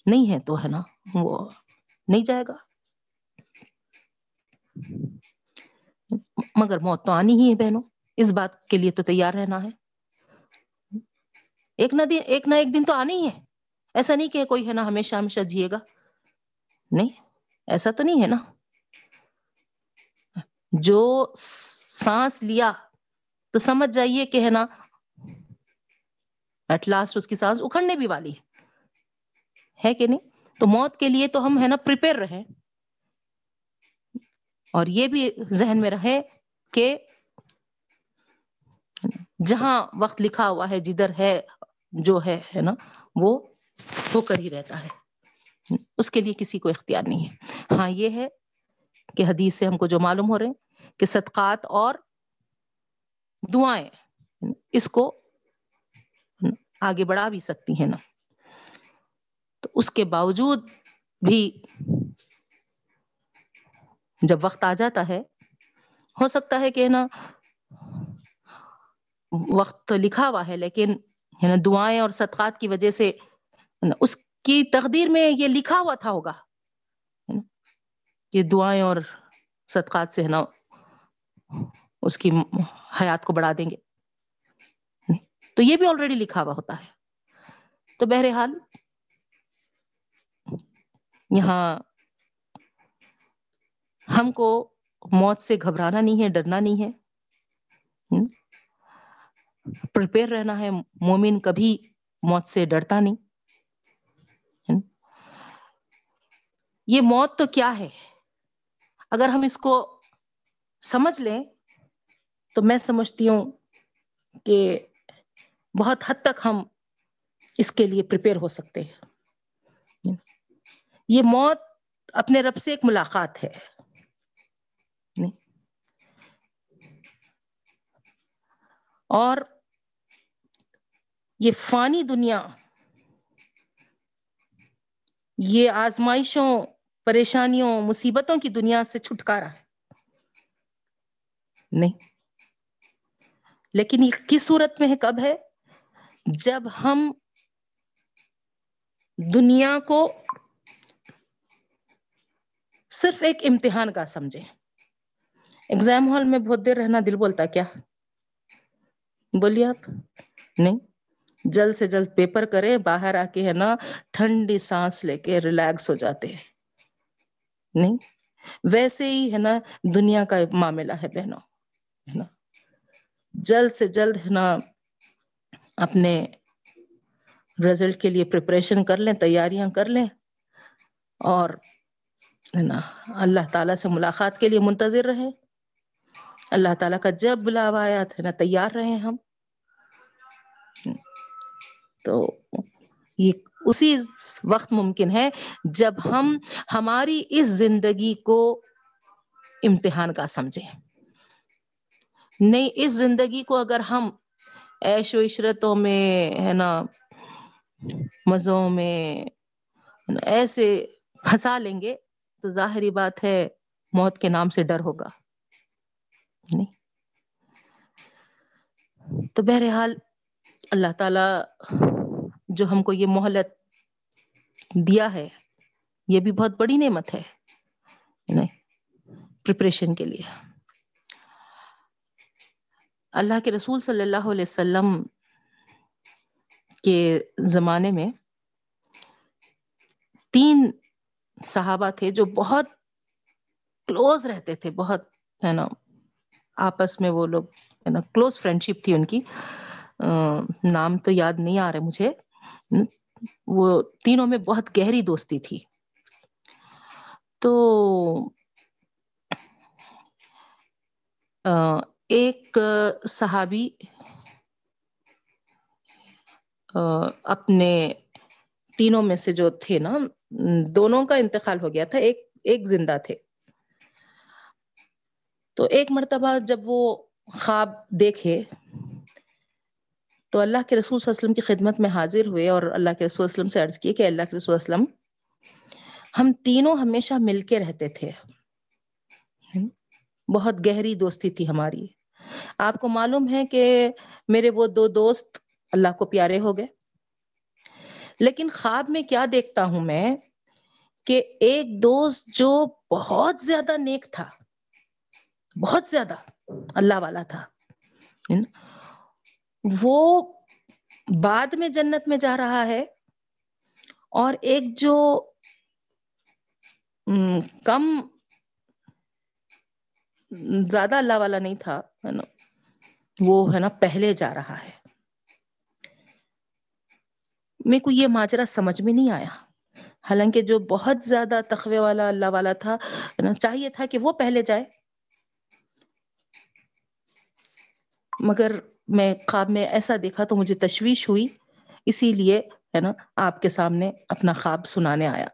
نہیں ہے تو، ہے نا، وہ نہیں جائے گا۔ مگر موت تو آنی ہی ہے بہنوں، اس بات کے لیے تو تیار رہنا ہے۔ ایک نہ دن، ایک نہ ایک دن تو آنی ہی ہے۔ ایسا نہیں کہ کوئی، ہے نا، ہمیشہ ہمیشہ جیے گا۔ نہیں، ایسا تو نہیں ہے نا۔ جو سانس لیا تو سمجھ جائیے کہ، ہے نا ایٹ لاسٹ اس کی سانس اکھڑنے بھی والی ہے. کہ نہیں؟ تو موت کے لیے تو ہم ہے نا پریپیئر رہے. اور یہ بھی ذہن میں رہے کہ جہاں وقت لکھا ہوا ہے، جدھر ہے، جو ہے ہے نا، وہ ہو کر ہی رہتا ہے. اس کے لیے کسی کو اختیار نہیں ہے. ہاں یہ ہے کہ حدیث سے ہم کو جو معلوم ہو رہے کہ صدقات اور دعائیں، اس کو آگے بڑھا بھی سکتی ہیں نا۔ تو اس کے باوجود بھی جب وقت آ جاتا ہے، ہو سکتا ہے کہ نا، وقت تو لکھا ہوا ہے، لیکن ہے نا دعائیں اور صدقات کی وجہ سے اس کی تقدیر میں یہ لکھا ہوا تھا ہوگا۔ کہ دعائیں اور صدقات سے ہے نا اس کی حیات کو بڑھا دیں گے۔ تو یہ بھی آلریڈی لکھا ہوا ہوتا ہے۔ تو بہرحال یہاں ہم کو موت سے گھبرانا نہیں ہے، ڈرنا نہیں ہے۔ پریپیئر رہنا ہے، مومن کبھی موت سے ڈرتا نہیں۔ یہ موت تو کیا ہے؟ اگر ہم اس کو سمجھ لیں تو میں سمجھتی ہوں کہ بہت حد تک ہم اس کے لیے پریپیئر ہو سکتے ہیں۔ یہ موت اپنے رب سے ایک ملاقات ہے۔ اور یہ فانی دنیا، یہ آزمائشوں، پریشانیوں، مصیبتوں کی دنیا سے چھٹکارا ہے۔ نہیں۔ لیکن یہ کس صورت میں ہے، کب ہے؟ جب ہم دنیا کو صرف ایک امتحان کا سمجھے ایگزام ہال میں بہت دیر رہنا دل بولتا کیا؟ بولیے آپ؟ نہیں۔ جلد سے جلد پیپر کرے باہر آ کے ہے نا ٹھنڈی سانس لے کے ریلیکس ہو جاتے ہیں۔ نہیں۔ ویسے ہی ہے نا دنیا کا معاملہ ہے بہنوں۔ ہے نا۔ جلد سے جلد ہے نا اپنے رزلٹ کے لیے پریپریشن کر لیں، تیاریاں کر لیں اور ہے نا، اللہ تعالی سے ملاقات کے لیے منتظر رہے اللہ تعالی کا جب بلاوا آیا تھا نا، تیار رہے ہم۔ تو یہ اسی وقت ممکن ہے جب ہم ہماری اس زندگی کو امتحان کا سمجھیں۔ نہیں، اس زندگی کو اگر ہم ایش و عشرتوں میں، ہے نا، مزوں میں ایسے پھنسا لیں گے تو ظاہری بات ہے موت کے نام سے ڈر ہوگا۔ نہیں۔ تو بہرحال اللہ تعالی جو ہم کو یہ مہلت دیا ہے، یہ بھی بہت بڑی نعمت ہے۔ پریپریشن کے لیے۔ اللہ کے رسول صلی اللہ علیہ وسلم کے زمانے میں تین صحابہ تھے جو بہت کلوز رہتے تھے، بہت، ہے نا، آپس میں وہ لوگ، ہے نا کلوز فرینڈ شپ تھی ان کی۔ نام تو یاد نہیں آ رہے مجھے۔ وہ تینوں میں بہت گہری دوستی تھی۔ تو ایک صحابی اپنے تینوں میں سے جو تھے نا، دونوں کا انتقال ہو گیا تھا، ایک ایک زندہ تھے۔ تو ایک مرتبہ جب وہ خواب دیکھے، تو اللہ کے رسول صلی اللہ علیہ وسلم کی خدمت میں حاضر ہوئے اور اللہ کے رسول وسلم سے عرض کیے کہ اللہ کے رسول وسلم، ہم تینوں ہمیشہ مل کے رہتے تھے۔ بہت گہری دوستی تھی ہماری۔ آپ کو معلوم ہے کہ میرے وہ دو دوست اللہ کو پیارے ہو گئے۔ لیکن خواب میں کیا دیکھتا ہوں میں کہ ایک دوست جو بہت زیادہ نیک تھا، بہت زیادہ اللہ والا تھا وہ بعد میں جنت میں جا رہا ہے اور ایک جو کم زیادہ اللہ والا نہیں تھا ہے نا وہ ہے نا، پہلے جا رہا ہے۔ میرے کو یہ ماجرا سمجھ میں نہیں آیا۔ حالانکہ جو بہت زیادہ تخوے والا اللہ والا تھا چاہیے تھا کہ وہ پہلے جائے۔ مگر میں خواب میں ایسا دیکھا تو مجھے تشویش ہوئی۔ اسی لیے ہے نا آپ کے سامنے اپنا خواب سنانے آیا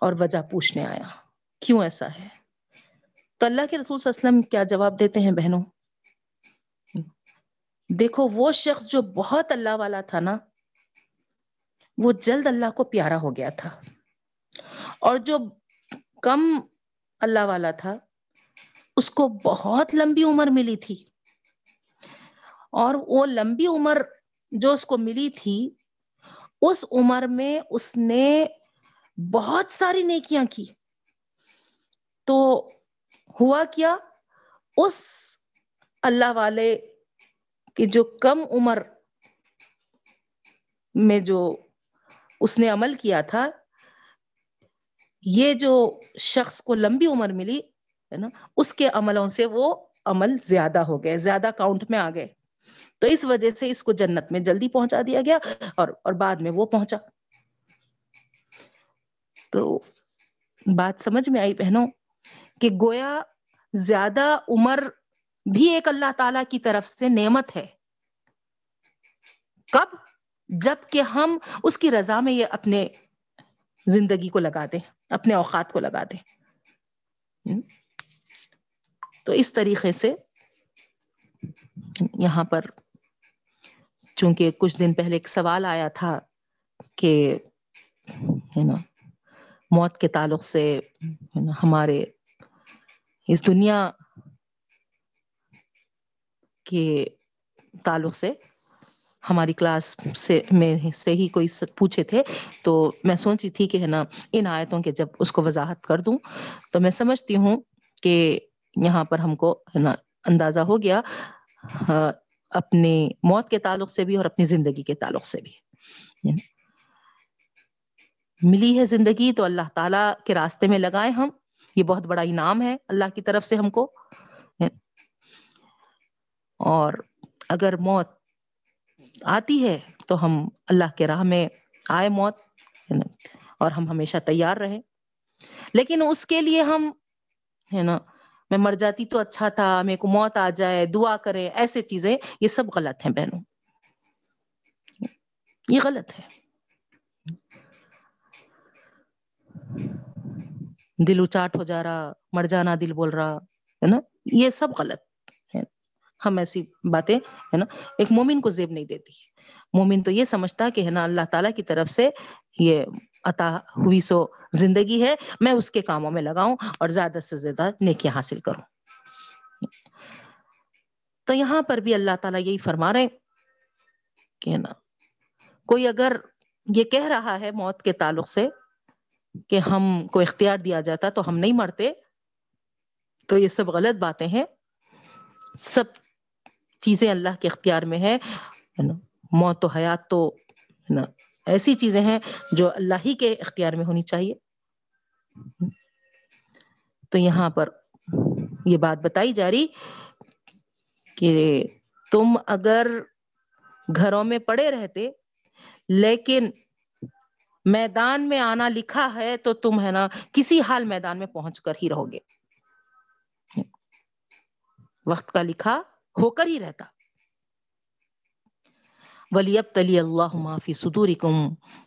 اور وجہ پوچھنے آیا۔ کیوں ایسا ہے؟ تو اللہ کے رسول صلی اللہ علیہ وسلم کیا جواب دیتے ہیں بہنوں؟ دیکھو، وہ شخص جو بہت اللہ والا تھا نا، وہ جلد اللہ کو پیارا ہو گیا تھا۔ اور جو کم اللہ والا تھا، اس کو بہت لمبی عمر ملی تھی۔ اور وہ لمبی عمر جو اس کو ملی تھی، اس عمر میں اس نے بہت ساری نیکیاں کی۔ تو ہوا کیا؟ اس اللہ والے کہ جو کم عمر میں جو اس نے عمل کیا تھا، یہ جو شخص کو لمبی عمر ملی، ہے نا، اس کے عملوں سے وہ عمل زیادہ ہو گئے، زیادہ کاؤنٹ میں آ گئے۔ تو اس وجہ سے اس کو جنت میں جلدی پہنچا دیا گیا اور اور بعد میں وہ پہنچا۔ تو بات سمجھ میں آئی بہنوں؟ کہ گویا زیادہ عمر بھی ایک اللہ تعالی کی طرف سے نعمت ہے۔ کب؟ جبکہ ہم اس کی رضا میں یہ اپنے زندگی کو لگا دیں، اپنے اوقات کو لگا دیں۔ تو اس طریقے سے یہاں پر چونکہ کچھ دن پہلے ایک سوال آیا تھا کہ، ہے نا، موت کے تعلق سے ہمارے اس دنیا کے تعلق سے ہماری کلاس سے میں سے ہی کوئی پوچھے تھے، تو میں سوچی تھی کہ ہے نا، ان آیتوں کے جب اس کو وضاحت کر دوں، تو میں سمجھتی ہوں کہ یہاں پر ہم کو ہے نا اندازہ ہو گیا اپنی موت کے تعلق سے بھی اور اپنی زندگی کے تعلق سے بھی۔ یعنی ملی ہے زندگی تو اللہ تعالی کے راستے میں لگائے ہم یہ بہت بڑا انعام ہے اللہ کی طرف سے ہم کو۔ اور اگر موت آتی ہے تو ہم اللہ کے راہ میں آئے موت اور ہم ہمیشہ تیار رہے لیکن اس کے لیے ہم، ہے نا، میں مر جاتی تو اچھا تھا، میرے کو موت آ جائے، دعا کرے ایسے چیزیں، یہ سب غلط ہیں بہنوں۔ یہ غلط ہے۔ دل اچاٹ ہو جا رہا، مر جانا، دل بول رہا، ہے نا؟ یہ سب غلط ہے۔ ہم ایسی باتیں، ہے نا؟ ایک مومن کو زیب نہیں دیتی۔ مومن تو یہ سمجھتا کہ، ہے نا، اللہ تعالی کی طرف سے یہ عطا ہوئی سو زندگی ہے، میں اس کے کاموں میں لگاؤں اور زیادہ سے زیادہ نیکیاں حاصل کروں۔ تو یہاں پر بھی اللہ تعالیٰ یہی فرما رہے کہ نا، کوئی اگر یہ کہہ رہا ہے موت کے تعلق سے کہ ہم کو اختیار دیا جاتا تو ہم نہیں مرتے۔ تو یہ سب غلط باتیں ہیں۔ سب چیزیں اللہ کے اختیار میں ہے موت و حیات تو نا؟ ایسی چیزیں ہیں جو اللہ ہی کے اختیار میں ہونی چاہیے۔ تو یہاں پر یہ بات بتائی جا رہی کہ تم اگر گھروں میں پڑے رہتے لیکن میدان میں آنا لکھا ہے تو تم ہے نا کسی حال میدان میں پہنچ کر ہی رہو گے۔ وقت کا لکھا ہو کر ہی رہتا۔ ولی اب تلی اللہ معافی ستوری کم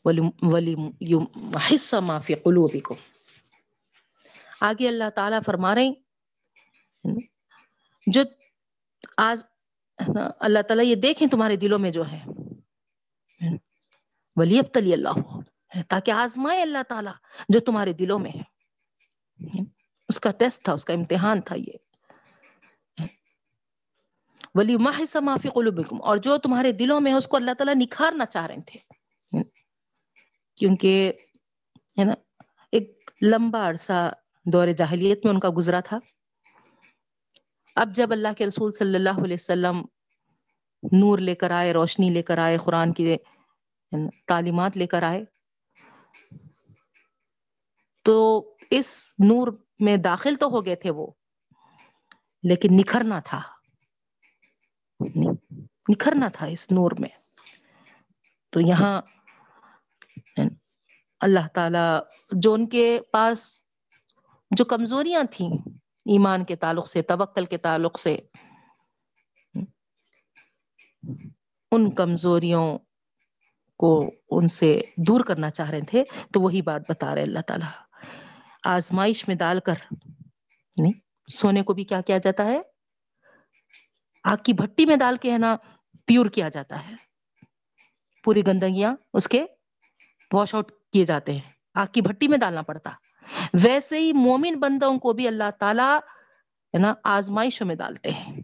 ولی حصہ معافی قلوبی کو آگے اللہ تعالی فرما رہے جو آج اللہ تعالیٰ یہ دیکھیں تمہارے دلوں میں جو ہے۔ ولی اب تلی اللہ تاکہ آزمائے اللہ تعالیٰ جو تمہارے دلوں میں ہے۔ اس کا ٹیسٹ تھا، اس کا امتحان تھا یہ۔ ولی ماہ معافی قلوبکم، اور جو تمہارے دلوں میں ہے، اس کو اللہ تعالیٰ نکھارنا چاہ رہے تھے۔ کیونکہ، ہے نا، ایک لمبا عرصہ دور جاہلیت میں ان کا گزرا تھا۔ اب جب اللہ کے رسول صلی اللہ علیہ وسلم نور لے کر آئے، روشنی لے کر آئے، قرآن کی تعلیمات لے کر آئے تو اس نور میں داخل تو ہو گئے تھے وہ، لیکن نکھرنا تھا۔ نکھرنا تھا اس نور میں۔ تو یہاں اللہ تعالی جو ان کے پاس جو کمزوریاں تھیں ایمان کے تعلق سے، توکل کے تعلق سے، ان کمزوریوں کو ان سے دور کرنا چاہ رہے تھے، تو وہی بات بتا رہے اللہ تعالی۔ آزمائش میں ڈال کر، نہیں، سونے کو بھی کیا کیا جاتا ہے؟ آگ کی بھٹی میں ڈال کے ہے نا، پیور کیا جاتا ہے۔ پوری گندگیاں اس کے واش آؤٹ کیے جاتے ہیں۔ آگ کی بھٹی میں ڈالنا پڑتا۔ ویسے ہی مومن بندوں کو بھی اللہ تعالی ہے نا، آزمائشوں میں ڈالتے ہیں۔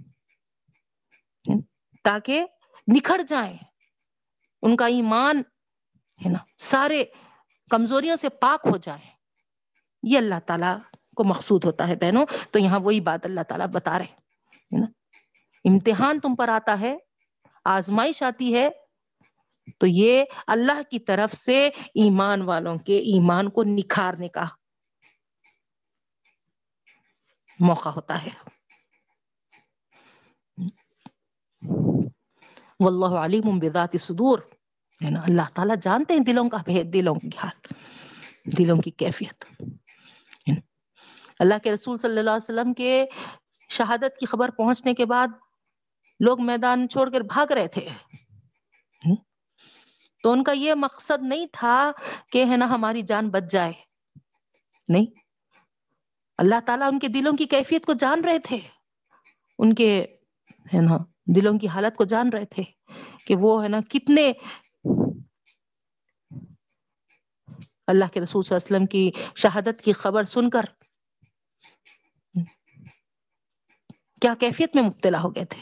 تاکہ نکھر جائیں۔ ان کا ایمان ہے نا، سارے کمزوریوں سے پاک ہو جائیں۔ یہ اللہ تعالیٰ کو مقصود ہوتا ہے بہنوں۔ تو یہاں وہی بات اللہ تعالیٰ بتا رہے نا؟ امتحان تم پر آتا ہے، آزمائش آتی ہے، تو یہ اللہ کی طرف سے ایمان والوں کے ایمان کو نکھارنے کا موقع ہوتا ہے۔ واللہ علیم بذات صدور۔ ہے نا؟ اللہ تعالیٰ جانتے ہیں دلوں کا بھید دلوں کی حال، دلوں کی کیفیت۔ اللہ کے رسول صلی اللہ علیہ وسلم کے شہادت کی خبر پہنچنے کے بعد لوگ میدان چھوڑ کر بھاگ رہے تھے۔ تو ان کا یہ مقصد نہیں تھا کہ ہے نا ہماری جان بچ جائے۔ نہیں۔ اللہ تعالیٰ ان کے دلوں کی کیفیت کو جان رہے تھے۔ ان کے ہے نا دلوں کی حالت کو جان رہے تھے کہ وہ ہے نا کتنے اللہ کے رسول صلی اللہ علیہ وسلم کی شہادت کی خبر سن کر کیا کیفیت میں مبتلا ہو گئے تھے؟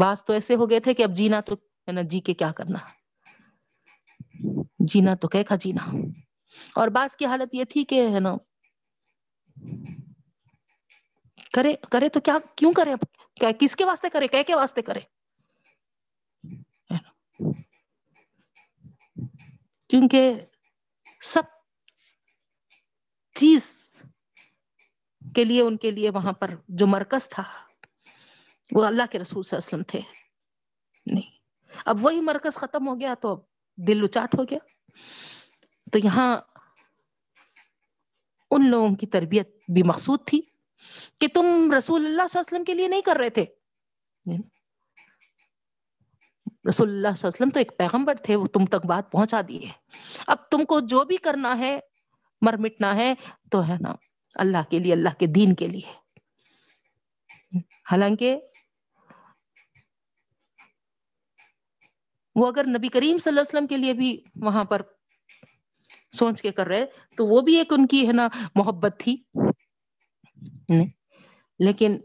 بعض تو ایسے ہو گئے تھے کہ اب جینا تو نا جی کے کیا کرنا؟ جینا تو کہ جینا۔ اور بعض کی حالت یہ تھی کہ ہے نا، کرے کرے تو کیا، کیوں کرے؟ کس کے واسطے کرے؟ کہ واسطے کرے۔ کیونکہ سب چیز کے لیے، ان کے لیے وہاں پر جو مرکز تھا، وہ اللہ کے رسول صلی اللہ علیہ وسلم تھے۔ نہیں۔ اب وہی مرکز ختم ہو گیا تو اب دل اچاٹ ہو گیا۔ تو یہاں ان لوگوں کی تربیت بھی مقصود تھی کہ تم رسول اللہ صلی اللہ علیہ وسلم کے لیے نہیں کر رہے تھے۔ رسول اللہ صلی اللہ علیہ وسلم تو ایک پیغمبر تھے، وہ تم تک بات پہنچا دیے اب تم کو جو بھی کرنا ہے مر مٹنا ہے، تو ہے نا۔ اللہ کے لیے، اللہ کے دین کے لیے۔ حالانکہ وہ اگر نبی کریم صلی اللہ علیہ وسلم کے لیے بھی وہاں پر سوچ کے کر رہے، تو وہ بھی ایک ان کی ہے نا محبت تھی۔ لیکن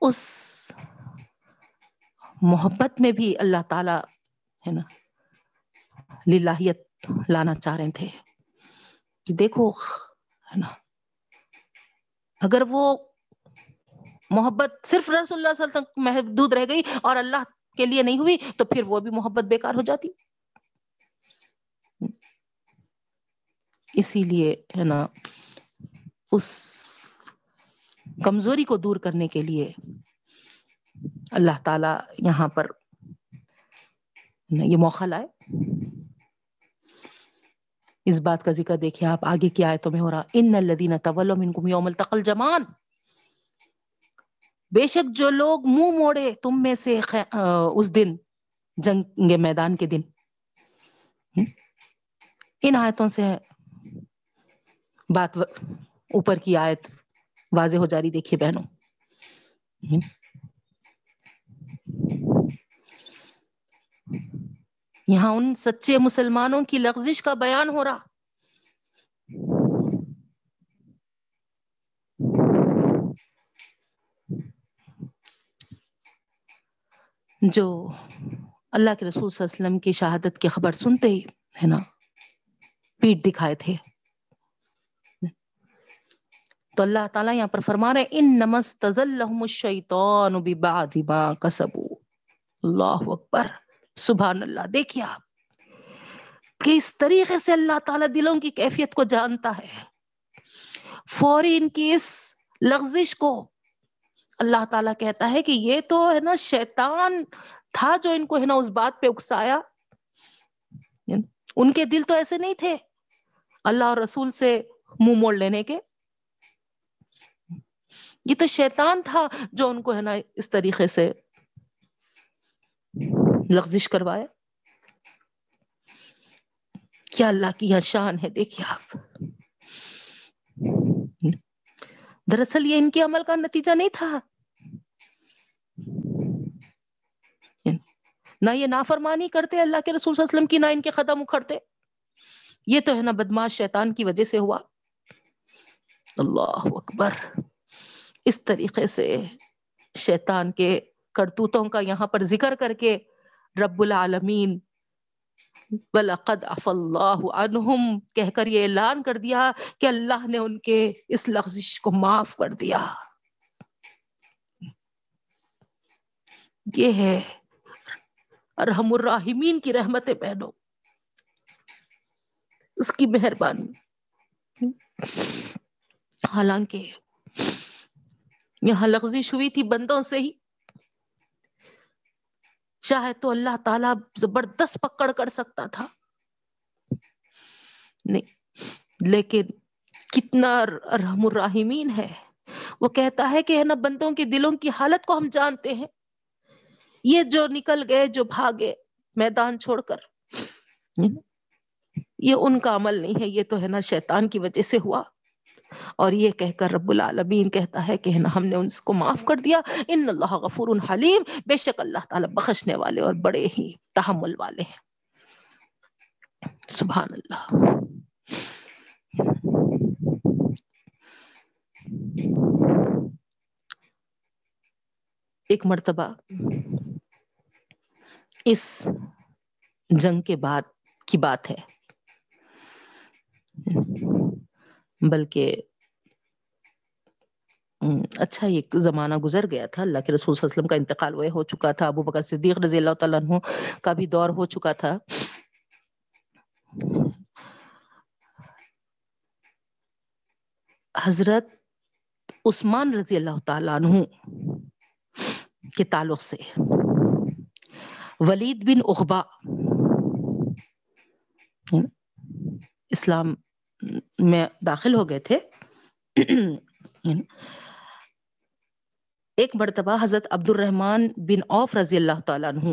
اس محبت میں بھی اللہ تعالی ہے نا للہیت لانا چاہ رہے تھے۔ کہ دیکھو، ہے نا؟ اگر وہ محبت صرف رسول اللہ صلی اللہ علیہ وسلم محدود رہ گئی اور اللہ کے لیے نہیں ہوئی، تو پھر وہ بھی محبت بیکار ہو جاتی۔ اسی لیے، ہے نا، اس کمزوری کو دور کرنے کے لیے اللہ تعالی یہاں پر یہ موقع لائے۔ اس بات کا ذکر دیکھیے آپ، آگے کیا آئے تو میں ہو رہا، ان الدین طول یوم التقل جمان بے شک جو لوگ منہ مو موڑے تم میں سے اس دن، جنگ میدان کے دن۔ ان آیتوں سے بات اوپر کی آیت واضح ہو جا رہی، دیکھیے بہنوں۔ یہاں ان سچے مسلمانوں کی لغزش کا بیان ہو رہا۔ جو اللہ کے رسول صلی اللہ علیہ وسلم کی شہادت کی خبر سنتے ہی، ہے نا، پیٹ دکھائے تھے۔ تو اللہ تعالیٰ یہاں پر فرما رہے ان نمس تزل الشیطان ببعض ما کسبو اللہ اکبر۔ سبحان اللہ۔ دیکھیے آپ، کہ اس طریقے سے اللہ تعالیٰ دلوں کی کیفیت کو جانتا ہے۔ فوری ان کی اس لغزش کو اللہ تعالیٰ کہتا ہے کہ یہ تو ہے نا شیطان تھا جو ان کو ہے نا اس بات پہ اکسایا۔ ان کے دل تو ایسے نہیں تھے۔ اللہ اور رسول سے منہ موڑ لینے کے۔ یہ تو شیطان تھا جو ان کو ہے نا اس طریقے سے لغزش کروایا۔ کیا اللہ کی یہاں شان ہے، دیکھیے آپ۔ دراصل یہ ان کے عمل کا نتیجہ نہیں تھا۔ نہ یہ نافرمانی کرتے، اللہ کے رسول صلی اللہ علیہ وسلم کی، نہ ان کے قدم اکھڑتے۔ یہ تو ہے نا بدماش شیطان کی وجہ سے ہوا۔ اللہ اکبر۔ اس طریقے سے شیطان کے کرتوتوں کا یہاں پر ذکر کر کے رب العالمین. بلقد اف اللہ عنہم کہہ کر یہ اعلان کر دیا کہ اللہ نے ان کے اس لغزش کو معاف کر دیا. یہ ہے ارحم الراحمین کی رحمت پہنو اس کی مہربانی. حالانکہ یہاں لغزش ہوئی تھی بندوں سے ہی. چاہے تو اللہ تعالی زبردست پکڑ کر سکتا تھا۔ نہیں، لیکن کتنا رحم الراحمین ہے۔ وہ کہتا ہے کہ ہے نا بندوں کے دلوں کی حالت کو ہم جانتے ہیں۔ یہ جو نکل گئے، جو بھاگے میدان چھوڑ کر۔ یہ ان کا عمل نہیں ہے، یہ تو ہے نا شیطان کی وجہ سے ہوا۔ اور یہ کہہ کر رب العالمین کہتا ہے کہ ہم نے اس کو معاف کر دیا۔ ان اللہ غفور حلیم۔ بے شک اللہ تعالیٰ بخشنے والے اور بڑے ہی تحمل والے ہیں۔ سبحان اللہ۔ ایک مرتبہ اس جنگ کے بعد کی بات ہے۔ بلکہ اچھا ایک زمانہ گزر گیا تھا۔ اللہ کے رسول صلی اللہ علیہ وسلم کا انتقال وہ ہو چکا تھا۔ ابو بکر صدیق رضی اللہ تعالیٰ عنہ کا بھی دور ہو چکا تھا۔ حضرت عثمان رضی اللہ تعالیٰ عنہ کے تعلق سے ولید بن اخبا اسلام میں داخل ہو گئے تھے۔ ایک مرتبہ حضرت عبد الرحمن بن اوف رضی اللہ تعالیٰ عنہ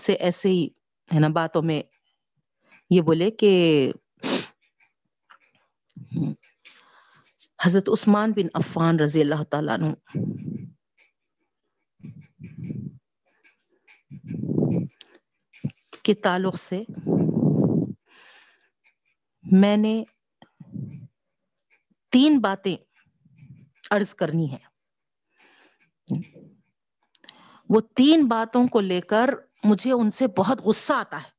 سے ایسے ہی، ہے نا، باتوں میں یہ بولے کہ حضرت عثمان بن عفان رضی اللہ تعالیٰ عنہ کے تعلق سے میں نے تین باتیں عرض کرنی ہے وہ تین باتوں کو لے کر مجھے ان سے بہت غصہ آتا ہے۔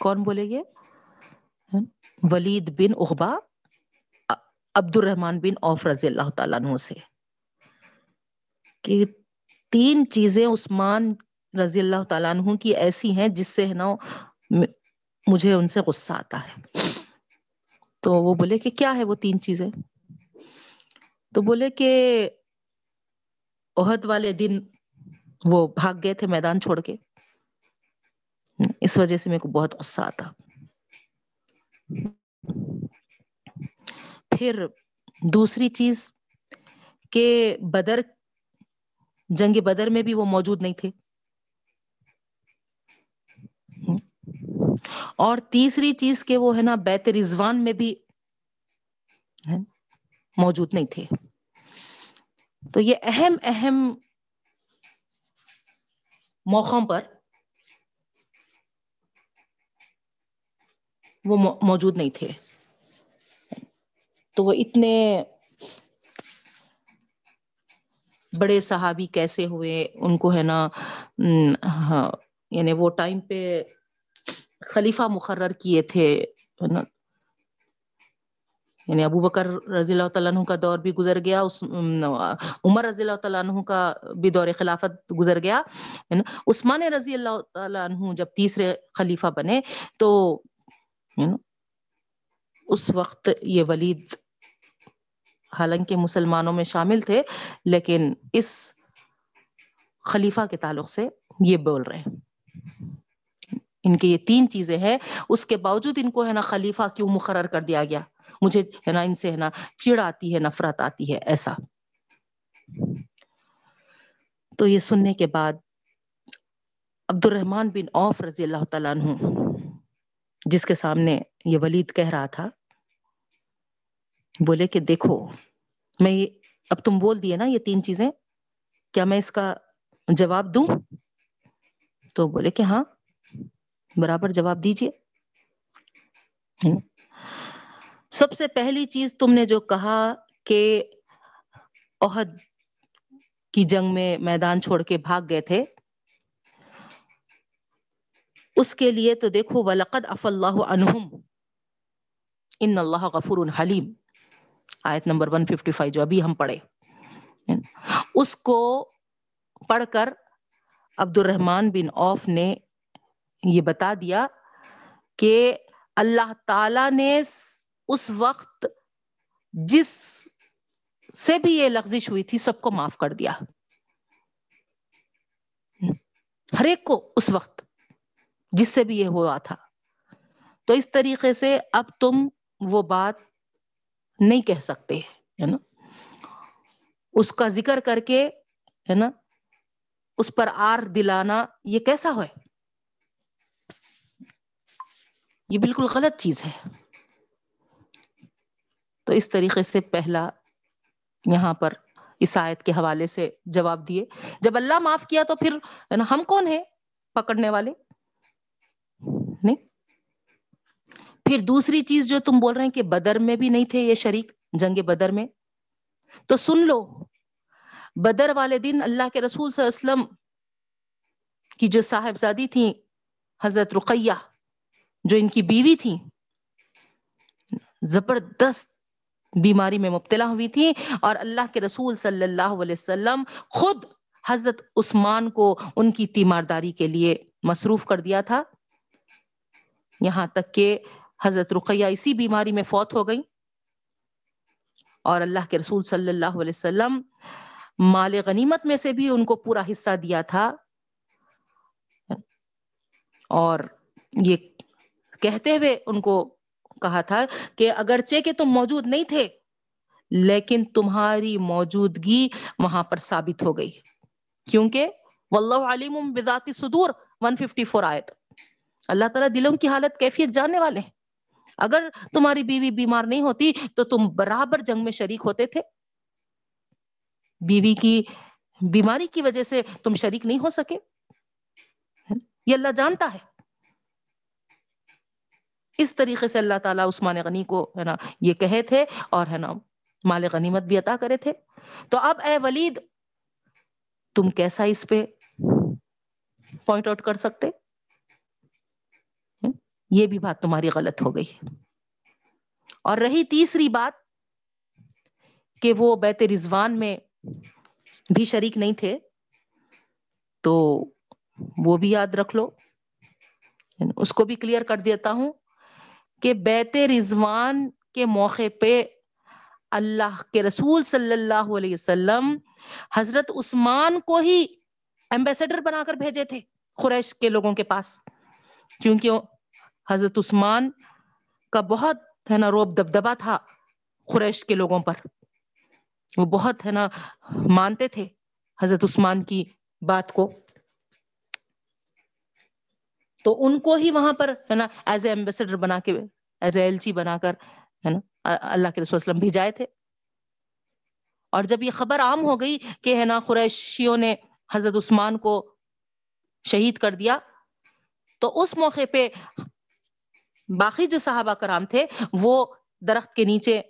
کون بولے یہ؟ ولید بن اخبا عبد الرحمان بن اوف رضی اللہ تعالیٰ عنہ سے۔ کہ تین چیزیں عثمان رضی اللہ تعالیٰ عنہ کی ایسی ہیں جس سے ہے نا مجھے ان سے غصہ آتا ہے۔ تو وہ بولے کہ کیا ہے وہ تین چیزیں؟ تو بولے کہ عہد والے دن وہ بھاگ گئے تھے میدان چھوڑ کے۔ اس وجہ سے میرے کو بہت غصہ آتا۔ پھر دوسری چیز کہ بدر، جنگ بدر میں بھی وہ موجود نہیں تھے۔ اور تیسری چیز کہ وہ ہے نا بیت رضوان میں بھی موجود نہیں تھے۔ تو یہ اہم اہم موقعوں پر وہ موجود نہیں تھے۔ تو وہ اتنے بڑے صحابی کیسے ہوئے؟ ان کو ہے نا ہاں، یعنی وہ ٹائم پہ خلیفہ مقرر کیے تھے۔ یعنی ابو بکر رضی اللہ تعالیٰ عنہ کا دور بھی گزر گیا، اس، عمر رضی اللہ تعالیٰ عنہ کا بھی دور خلافت گزر گیا۔ یعنی عثمان رضی اللہ تعالیٰ عنہ جب تیسرے خلیفہ بنے تو یعنی اس وقت یہ ولید حالانکہ مسلمانوں میں شامل تھے، لیکن اس خلیفہ کے تعلق سے یہ بول رہے ہیں۔ ان کے یہ تین چیزیں ہیں، اس کے باوجود ان کو ہے نا خلیفہ کیوں مقرر کر دیا گیا؟ مجھے ہے نا ان سے ہے نا چڑ آتی ہے، نفرت آتی ہے، ایسا۔ تو یہ سننے کے بعد عبد الرحمان بن اوف رضی اللہ تعالیٰ عنہ، جس کے سامنے یہ ولید کہہ رہا تھا، بولے کہ دیکھو، میں یہ، اب تم بول دیے نا یہ تین چیزیں، کیا میں اس کا جواب دوں؟ تو بولے کہ ہاں۔ برابر جواب دیجیے سب سے پہلی چیز تم نے جو کہا کہ عہد کی جنگ میں میدان چھوڑ کے بھاگ گئے تھے، اس کے لیے تو دیکھو، ولقد اف اللہ عنہم ان اللہ غفور حلیم آیت نمبر 155 جو ابھی ہم پڑھے۔ اس کو پڑھ کر عبد الرحمان بن اوف نے یہ بتا دیا کہ اللہ تعالی نے اس وقت جس سے بھی یہ لغزش ہوئی تھی سب کو معاف کر دیا۔ ہر ایک کو اس وقت جس سے بھی یہ ہوا تھا۔ تو اس طریقے سے اب تم وہ بات نہیں کہہ سکتے، ہے نا؟ اس کا ذکر کر کے، ہے نا؟ اس پر آر دلانا یہ کیسا ہوئے؟ یہ بالکل غلط چیز ہے۔ تو اس طریقے سے پہلا یہاں پر اس آیت کے حوالے سے جواب دیے۔ جب اللہ معاف کیا تو پھر ہم کون ہیں؟ پکڑنے والے؟ نہیں۔ پھر دوسری چیز جو تم بول رہے ہیں کہ بدر میں بھی نہیں تھے یہ شریک، جنگ بدر میں۔ تو سن لو، بدر والے دن اللہ کے رسول صلی اللہ علیہ وسلم کی جو صاحبزادی تھی حضرت رقیہ جو ان کی بیوی تھی زبردست بیماری میں مبتلا ہوئی تھی اور اللہ کے رسول صلی اللہ علیہ وسلم خود حضرت عثمان کو ان کی تیمارداری کے لیے مصروف کر دیا تھا۔ یہاں تک کہ حضرت رقیہ اسی بیماری میں فوت ہو گئی اور اللہ کے رسول صلی اللہ علیہ وسلم مال غنیمت میں سے بھی ان کو پورا حصہ دیا تھا۔ اور یہ کہتے ہوئے ان کو کہا تھا کہ اگرچہ کہ تم موجود نہیں تھے، لیکن تمہاری موجودگی وہاں پر ثابت ہو گئی۔ کیونکہ واللہ علیم بذات صدور 154 آیت۔ اللہ تعالیٰ دلوں کی حالت کیفیت جاننے والے ہیں۔ اگر تمہاری بیوی بیمار نہیں ہوتی تو تم برابر جنگ میں شریک ہوتے تھے۔ بیوی کی بیماری کی وجہ سے تم شریک نہیں ہو سکے۔ یہ اللہ جانتا ہے۔ اس طریقے سے اللہ تعالیٰ عثمان غنی کو ہے نا یہ کہے تھے اور ہے نا مال غنیمت بھی عطا کرے تھے۔ تو اب اے ولید، تم کیسا اس پہ پوائنٹ آؤٹ کر سکتے؟ یہ بھی بات تمہاری غلط ہو گئی۔ اور رہی تیسری بات کہ وہ بیت رضوان میں بھی شریک نہیں تھے، تو وہ بھی یاد رکھ لو۔ اس کو بھی کلیئر کر دیتا ہوں۔ کہ بیت رضوان کے موقع پہ اللہ کے رسول صلی اللہ علیہ وسلم حضرت عثمان کو ہی ایمبیسڈر بنا کر بھیجے تھے قریش کے لوگوں کے پاس۔ کیونکہ حضرت عثمان کا بہت ہے نا روب دبدبا تھا قریش کے لوگوں پر۔ وہ بہت ہے نا مانتے تھے حضرت عثمان کی بات کو۔ تو ان کو ہی وہاں پر ہے نا ایز اے ایمبیسڈر بنا کے ایز اے ایل بنا کر ہے نا، اللہ کے رسول وسلم بھیجائے تھے۔ اور جب یہ خبر عام ہو گئی کہ ہے نا قریشیوں نے حضرت عثمان کو شہید کر دیا، تو اس موقع پہ باقی جو صحابہ کرام تھے، وہ درخت کے نیچے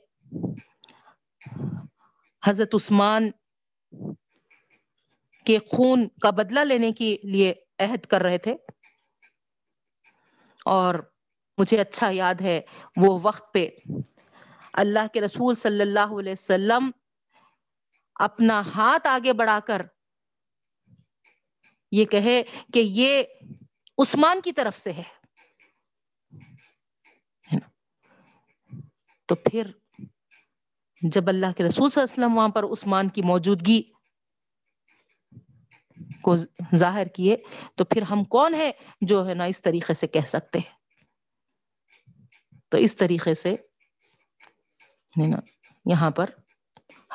حضرت عثمان کے خون کا بدلہ لینے کے لیے عہد کر رہے تھے۔ اور مجھے اچھا یاد ہے وہ وقت پہ اللہ کے رسول صلی اللہ علیہ وسلم اپنا ہاتھ آگے بڑھا کر یہ کہے کہ یہ عثمان کی طرف سے ہے۔ تو پھر جب اللہ کے رسول صلی اللہ علیہ وسلم وہاں پر عثمان کی موجودگی کو ظاہر کیے تو پھر ہم کون ہے جو ہے نا اس طریقے سے کہہ سکتے ہیں؟ تو اس طریقے سے نا یہاں پر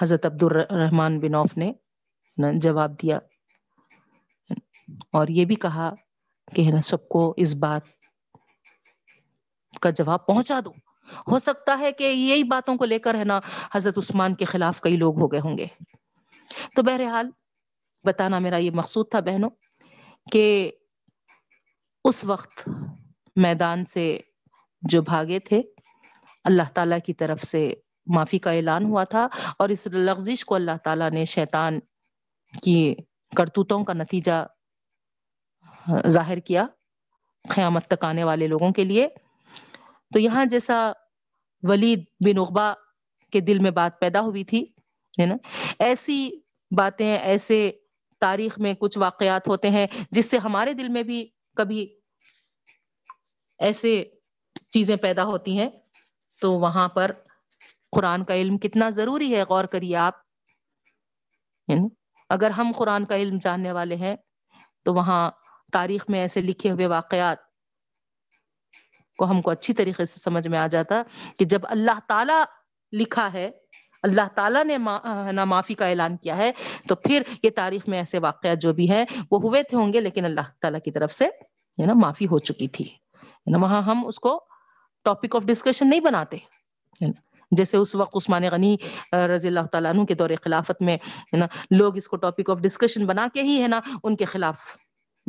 حضرت عبد الرحمان بن اوف نے جواب دیا۔ اور یہ بھی کہا کہ ہے نا سب کو اس بات کا جواب پہنچا دو۔ ہو سکتا ہے کہ یہی باتوں کو لے کر ہے نا حضرت عثمان کے خلاف کئی لوگ ہو گئے ہوں گے۔ تو بہرحال بتانا میرا یہ مقصود تھا بہنوں کہ اس وقت میدان سے جو بھاگے تھے، اللہ تعالی کی طرف سے معافی کا اعلان ہوا تھا اور اس لغزش کو اللہ تعالیٰ نے شیطان کی کرتوتوں کا نتیجہ ظاہر کیا قیامت تک آنے والے لوگوں کے لیے۔ تو یہاں جیسا ولید بن اقبا کے دل میں بات پیدا ہوئی تھی، ہے نا؟ ایسی باتیں، ایسے تاریخ میں کچھ واقعات ہوتے ہیں جس سے ہمارے دل میں بھی کبھی ایسے چیزیں پیدا ہوتی ہیں۔ تو وہاں پر قرآن کا علم کتنا ضروری ہے، غور کریے آپ۔ یعنی اگر ہم قرآن کا علم جاننے والے ہیں، تو وہاں تاریخ میں ایسے لکھے ہوئے واقعات کو ہم کو اچھی طریقے سے سمجھ میں آ جاتا کہ جب اللہ تعالی لکھا ہے اللہ تعالیٰ نے نا معافی کا اعلان کیا ہے۔ تو پھر یہ تاریخ میں ایسے واقعات جو بھی ہیں، وہ ہوئے تھے ہوں گے، لیکن اللہ تعالیٰ کی طرف سے ہے نا، معافی ہو چکی تھی۔ یعنی نا، وہاں ہم اس کو ٹاپک آف ڈسکشن نہیں بناتے۔ یعنی جیسے اس وقت عثمان غنی رضی اللہ تعالیٰ عنہ کے دور خلافت میں ہے نا، لوگ اس کو ٹاپک آف ڈسکشن بنا کے ہی ہے نا، ان کے خلاف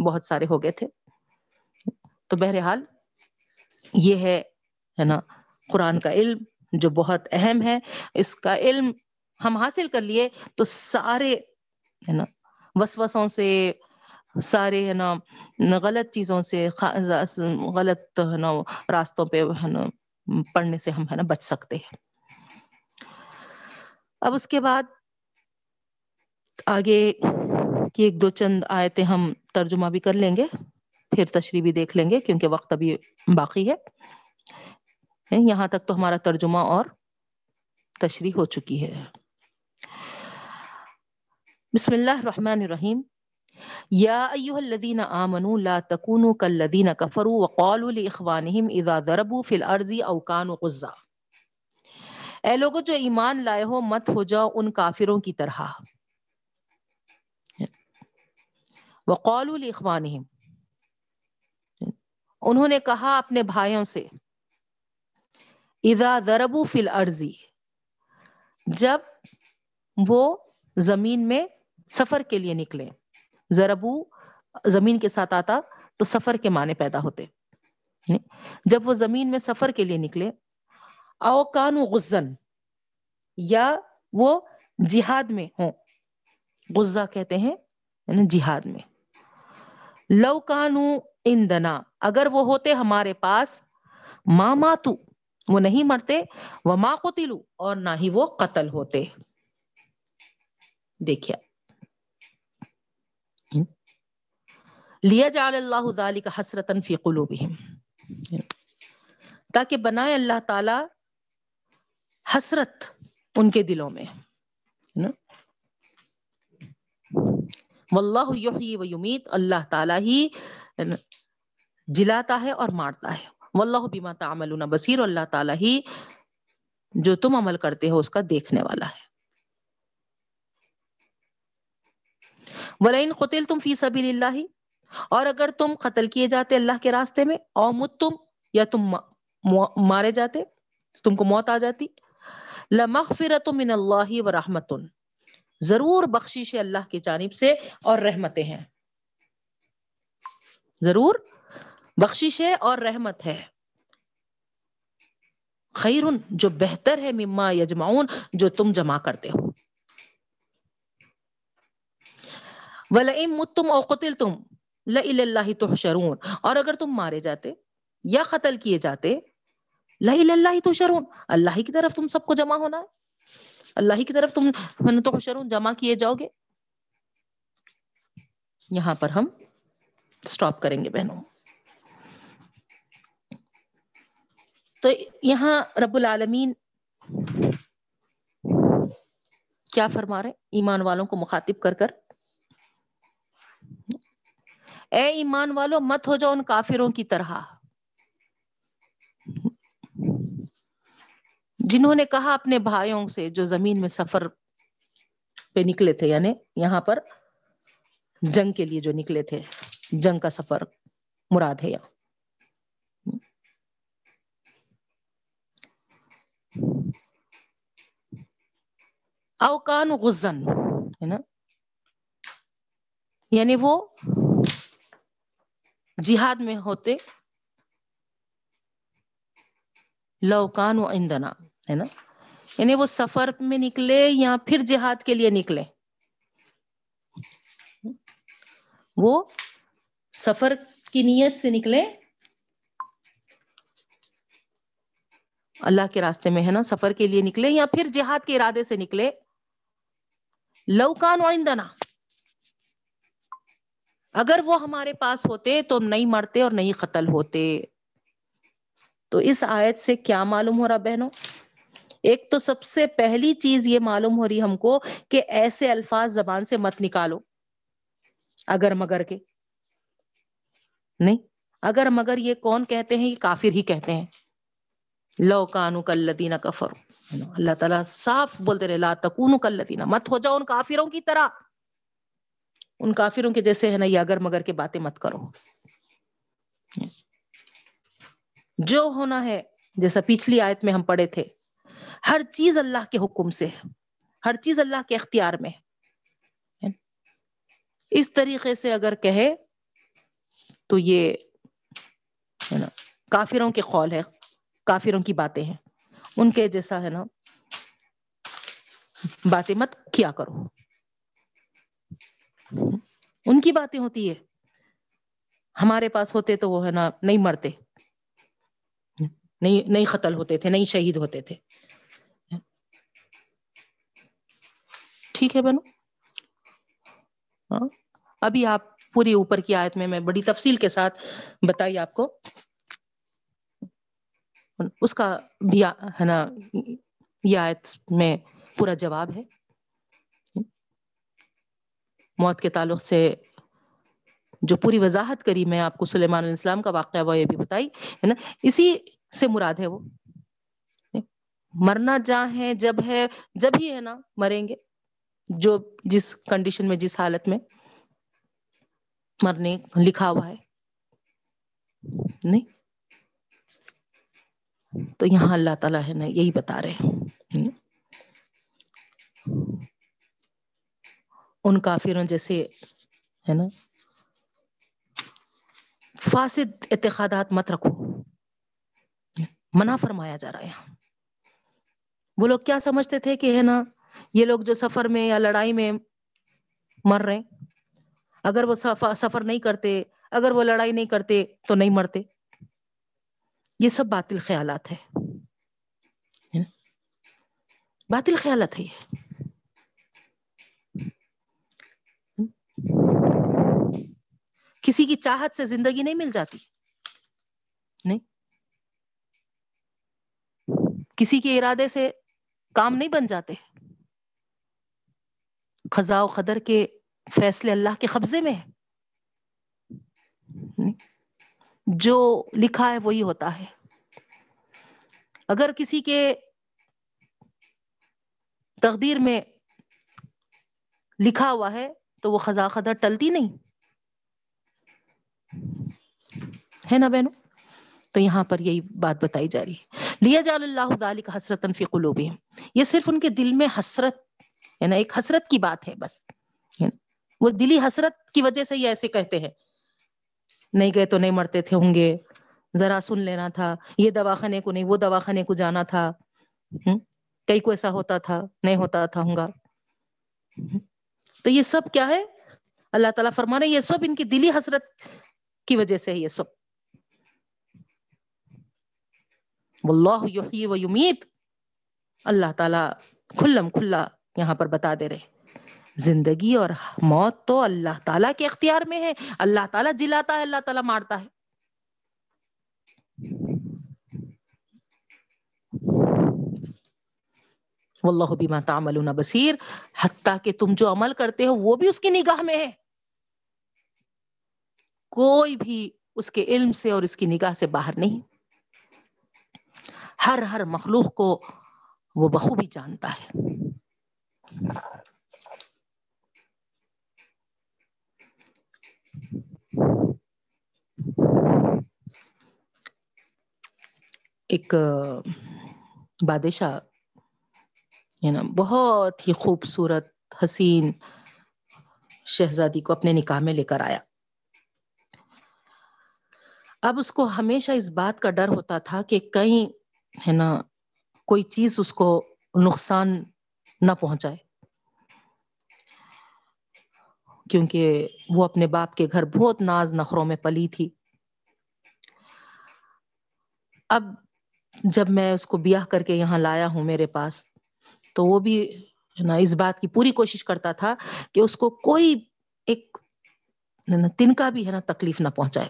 بہت سارے ہو گئے تھے۔ تو بہرحال یہ ہے نا، قرآن کا علم۔ جو بہت اہم ہے، اس کا علم ہم حاصل کر لیے تو سارے، ہے نا، وسوسوں سے، سارے، ہے نا، غلط چیزوں سے غلط، ہے نا، راستوں پہ، ہے نا پڑھنے سے ہم، ہے نا، بچ سکتے ہیں۔ اب اس کے بعد آگے کی ایک دو چند آیتیں ہم ترجمہ بھی کر لیں گے، پھر تشریح بھی دیکھ لیں گے، کیونکہ وقت ابھی باقی ہے۔ یہاں تک تو ہمارا ترجمہ اور تشریح ہو چکی ہے۔ بسم اللہ الرحمن الرحیم۔ یا ایوہ الذین آمنوا لا تکونوا کالذین کفروا وقالوا لاخوانہم اذا ضربوا فی الارض او کانوا غزا۔ اے لوگوں جو ایمان لائے ہو، مت ہو جاؤ ان کافروں کی طرح۔ وقالوا لاخوانہم انہوں نے کہا اپنے بھائیوں سے اذا ضربوا فی الارض، جب وہ زمین میں سفر کے لیے نکلے، ضربو زمین کے ساتھ آتا تو سفر کے معنی پیدا ہوتے۔ یعنی جب وہ زمین میں سفر کے لیے نکلے، او کانو غزن، یا وہ جہاد میں ہوں۔ غزہ کہتے ہیں یعنی جہاد میں۔ لو کانو اندنا اگر وہ ہوتے ہمارے پاس، ماما تو وہ نہیں مرتے وہ ماں قتلو اور نہ ہی وہ قتل ہوتے۔ دیکھیا لیا جعل اللہ ذالک حسرتا فی قلوبہم تاکہ بنائے اللہ تعالی حسرت ان کے دلوں میں۔ واللہ یحیی و یمیت اللہ تعالی ہی جلاتا ہے اور مارتا ہے۔ واللہ بما تعملون بصیر، اللہ تعالی ہی جو تم عمل کرتے ہو اس کا دیکھنے والا ہے۔ ولئن قتلتم فی سبیل اللہ اور اگر تم قتل کیے جاتے اللہ کے راستے میں، او مت تم یا تم مارے جاتے، تم کو موت آ جاتی لمغفرت من اللہ و رحمت ضرور بخشش اللہ کی جانب سے اور رحمتیں ہیں۔ ضرور بخشش ہے اور رحمت ہے۔ خیر جو بہتر ہے مما یجمعون، جو تم جمع کرتے ہو۔ وَلَئِن مُتُّمْ أَوْ قُتِلْتُمْ، لَإِلَى اللَّهِ تُحْشَرُونَ۔ اور اگر تم مارے جاتے یا قتل کیے جاتے، لَإِلَى اللَّهِ تُحْشَرُونَ۔ اللہ کی طرف تم سب کو جمع ہونا ہے۔ اللہ کی طرف تم تحشرون، جمع کیے جاؤ گے۔ یہاں پر ہم سٹاپ کریں گے بہنوں۔ تو یہاں رب العالمین کیا فرما رہے ایمان والوں کو مخاطب کر کر۔ اے ایمان والو، مت ہو جاؤ ان کافروں کی طرح۔ جنہوں نے کہا اپنے بھائیوں سے جو زمین میں سفر پہ نکلے تھے یعنی یہاں پر جنگ کے لیے جو نکلے تھے، جنگ کا سفر، مراد ہے یہاں۔ اوکان غزن، ہے نا؟ یعنی وہ جہاد میں ہوتے لوکان و اندنا ہے نا؟ یعنی وہ سفر میں نکلے یا پھر جہاد کے لیے نکلے؟ وہ سفر کی نیت سے نکلے۔ اللہ کے راستے میں، ہے نا؟ سفر کے لیے نکلے یا پھر جہاد کے ارادے سے نکلے۔ لوکان وائندنا۔ اگر وہ ہمارے پاس ہوتے تو نہیں مرتے اور نہیں قتل ہوتے۔ تو اس آیت سے کیا معلوم ہو رہا بہنوں؟ ایک تو سب سے پہلی چیز یہ معلوم ہو رہی ہم کو کہ ایسے الفاظ زبان سے مت نکالو۔ اگر مگر کے۔ نہیں، اگر مگر یہ کون کہتے ہیں؟ یہ کافر ہی کہتے ہیں۔ لو کانو کلدینہ کفر اللہ تعالیٰ صاف بولتے رہے، لا تکونو کلدینہ مت ہو جاؤ ان کافروں کی طرح. ان کافروں کے جیسے ہے نا، یہ اگر مگر کے باتیں مت کرو. جو ہونا ہے، جیسا پچھلی آیت میں ہم پڑھے تھے، ہر چیز اللہ کے حکم سے ہے، ہر چیز اللہ کے اختیار میں اس طریقے سے اگر کہے، تو یہ، ہے نا، کافروں کے قول ہے کافروں کی باتیں ہیں۔ ان کے جیسا ہے نا، باتیں مت کیا کرو۔ ان کی باتیں ہوتی ہے۔ ہمارے پاس ہوتے تو وہ ہے نا، نہیں مرتے۔ نہیں نہیں قتل ہوتے تھے، نہیں شہید ہوتے تھے۔ ٹھیک ہے بنو۔ ہاں، ابھی آپ پوری اوپر کی آیت میں میں بڑی تفصیل کے ساتھ بتائی آپ کو۔ اس کا بھی ہے نا، یہ آیت میں پورا جواب ہے۔ موت کے تعلق سے جو پوری وضاحت کری میں آپ کو سلیمان علیہ السلام کا واقعہ وہ یہ بھی بتائی، ہے نا، اسی سے مراد ہے وہ۔ مرنا جا ہے، جب ہے، جب ہی ہے نا مریں گے، جو جس کنڈیشن میں، جس حالت میں مرنے لکھا ہوا ہے۔ نہیں۔ تو یہاں اللہ تعالی ہے نا، یہی بتا رہے ان کافروں جیسے، ہے نا۔ فاسد اعتقادات مت رکھو۔ منع فرمایا جا رہا ہے وہ لوگ کیا سمجھتے تھے کہ، ہے نا، یہ لوگ جو سفر میں یا لڑائی میں مر رہے اگر وہ سفر نہیں کرتے، اگر وہ لڑائی نہیں کرتے تو نہیں مرتے۔ یہ سب باطل خیالات ہے باطل خیالات ہے یہ۔ کسی کی چاہت سے زندگی نہیں مل جاتی۔ نہیں۔ کسی کے ارادے سے کام نہیں بن جاتے۔ خزاں و قدر کے فیصلے اللہ کے قبضے میں ہے جو لکھا ہے وہی ہوتا ہے۔ اگر کسی کے تقدیر میں لکھا ہوا ہے تو وہ خزا خدر ٹلتی نہیں۔ ہے نا بہنوں؟ تو یہاں پر یہی بات بتائی جا رہی ہے۔ لیا جال اللہ علی کا حسرت قلوب یہ صرف ان کے دل میں حسرت ہے نا ایک حسرت کی بات ہے بس۔ وہ دلی حسرت کی وجہ سے یہ ایسے کہتے ہیں۔ نہیں گئے تو نہیں مرتے تھے ہوں گے۔ ذرا سن لینا تھا۔ یہ دوا خانے کو نہیں، وہ دوا خانے کو جانا تھا۔ کئی کو ایسا ہوتا تھا، نہیں ہوتا تھا ہوں گا۔ تو یہ سب کیا ہے؟ اللہ تعالیٰ فرمانے یہ سب ان کی دلی حسرت کی وجہ سے ہے یہ سب۔ واللہ یحیی و یمیت۔ اللہ تعالی کھلم کھلا یہاں پر بتا دے رہے۔ زندگی اور موت تو اللہ تعالیٰ کے اختیار میں ہے۔ اللہ تعالیٰ جلاتا ہے، اللہ تعالیٰ مارتا ہے۔ واللہ بما تعملون بصیر۔ حتیٰ کہ تم جو عمل کرتے ہو، وہ بھی اس کی نگاہ میں ہے۔ کوئی بھی اس کے علم سے اور اس کی نگاہ سے باہر نہیں۔ ہر ہر مخلوق کو وہ بخوبی جانتا ہے۔ ایک، بادشاہ نا بہت ہی خوبصورت، حسین شہزادی کو اپنے نکاح میں لے کر آیا۔ اب اس کو ہمیشہ اس بات کا ڈر ہوتا تھا کہ کہیں، ہے نا، کوئی چیز اس کو نقصان نہ پہنچائے۔ کیونکہ وہ اپنے باپ کے گھر بہت ناز نخروں میں پلی تھی۔ اب جب میں اس کو بیاہ کر کے یہاں لایا ہوں میرے پاس، تو وہ بھی نا، اس بات کی پوری کوشش کرتا تھا کہ اس کو کوئی ایک تنکا بھی ہے نا تکلیف نہ پہنچائے۔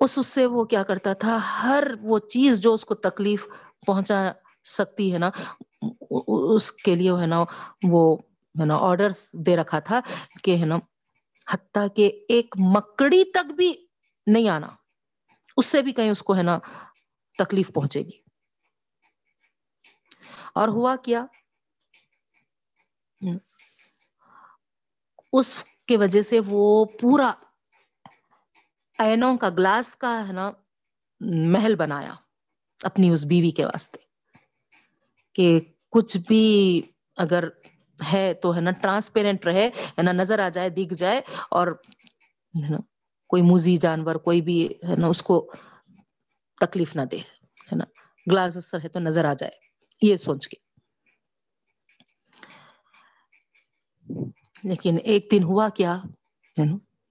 اس اس سے وہ کیا کرتا تھا، ہر وہ چیز جو اس کو تکلیف پہنچا سکتی ہے نا اس کے لیے ہے نا، وہ ہے نا آڈر دے رکھا تھا کہ ہے نا، حتیٰ کہ ایک مکڑی تک بھی نہیں آنا۔ اس سے بھی کہیں اس کو ہے نا تکلیف پہنچے گی۔ اور ہوا کیا؟ اس کی وجہ سے وہ پورا اینوں کا گلاس کا ہے نا محل بنایا اپنی اس بیوی کے واسطے۔ کہ کچھ بھی اگر ہے تو ہے نا ٹرانسپیرنٹ رہے، ہے نا نظر آ جائے، دکھ جائے اور ہے نا کوئی موزی جانور، کوئی بھی ہے نا، اس کو تکلیف نہ دے، ہے نا۔ گلاسز ہے تو نظر آ جائے، یہ سوچ کے۔ لیکن ایک دن ہوا کیا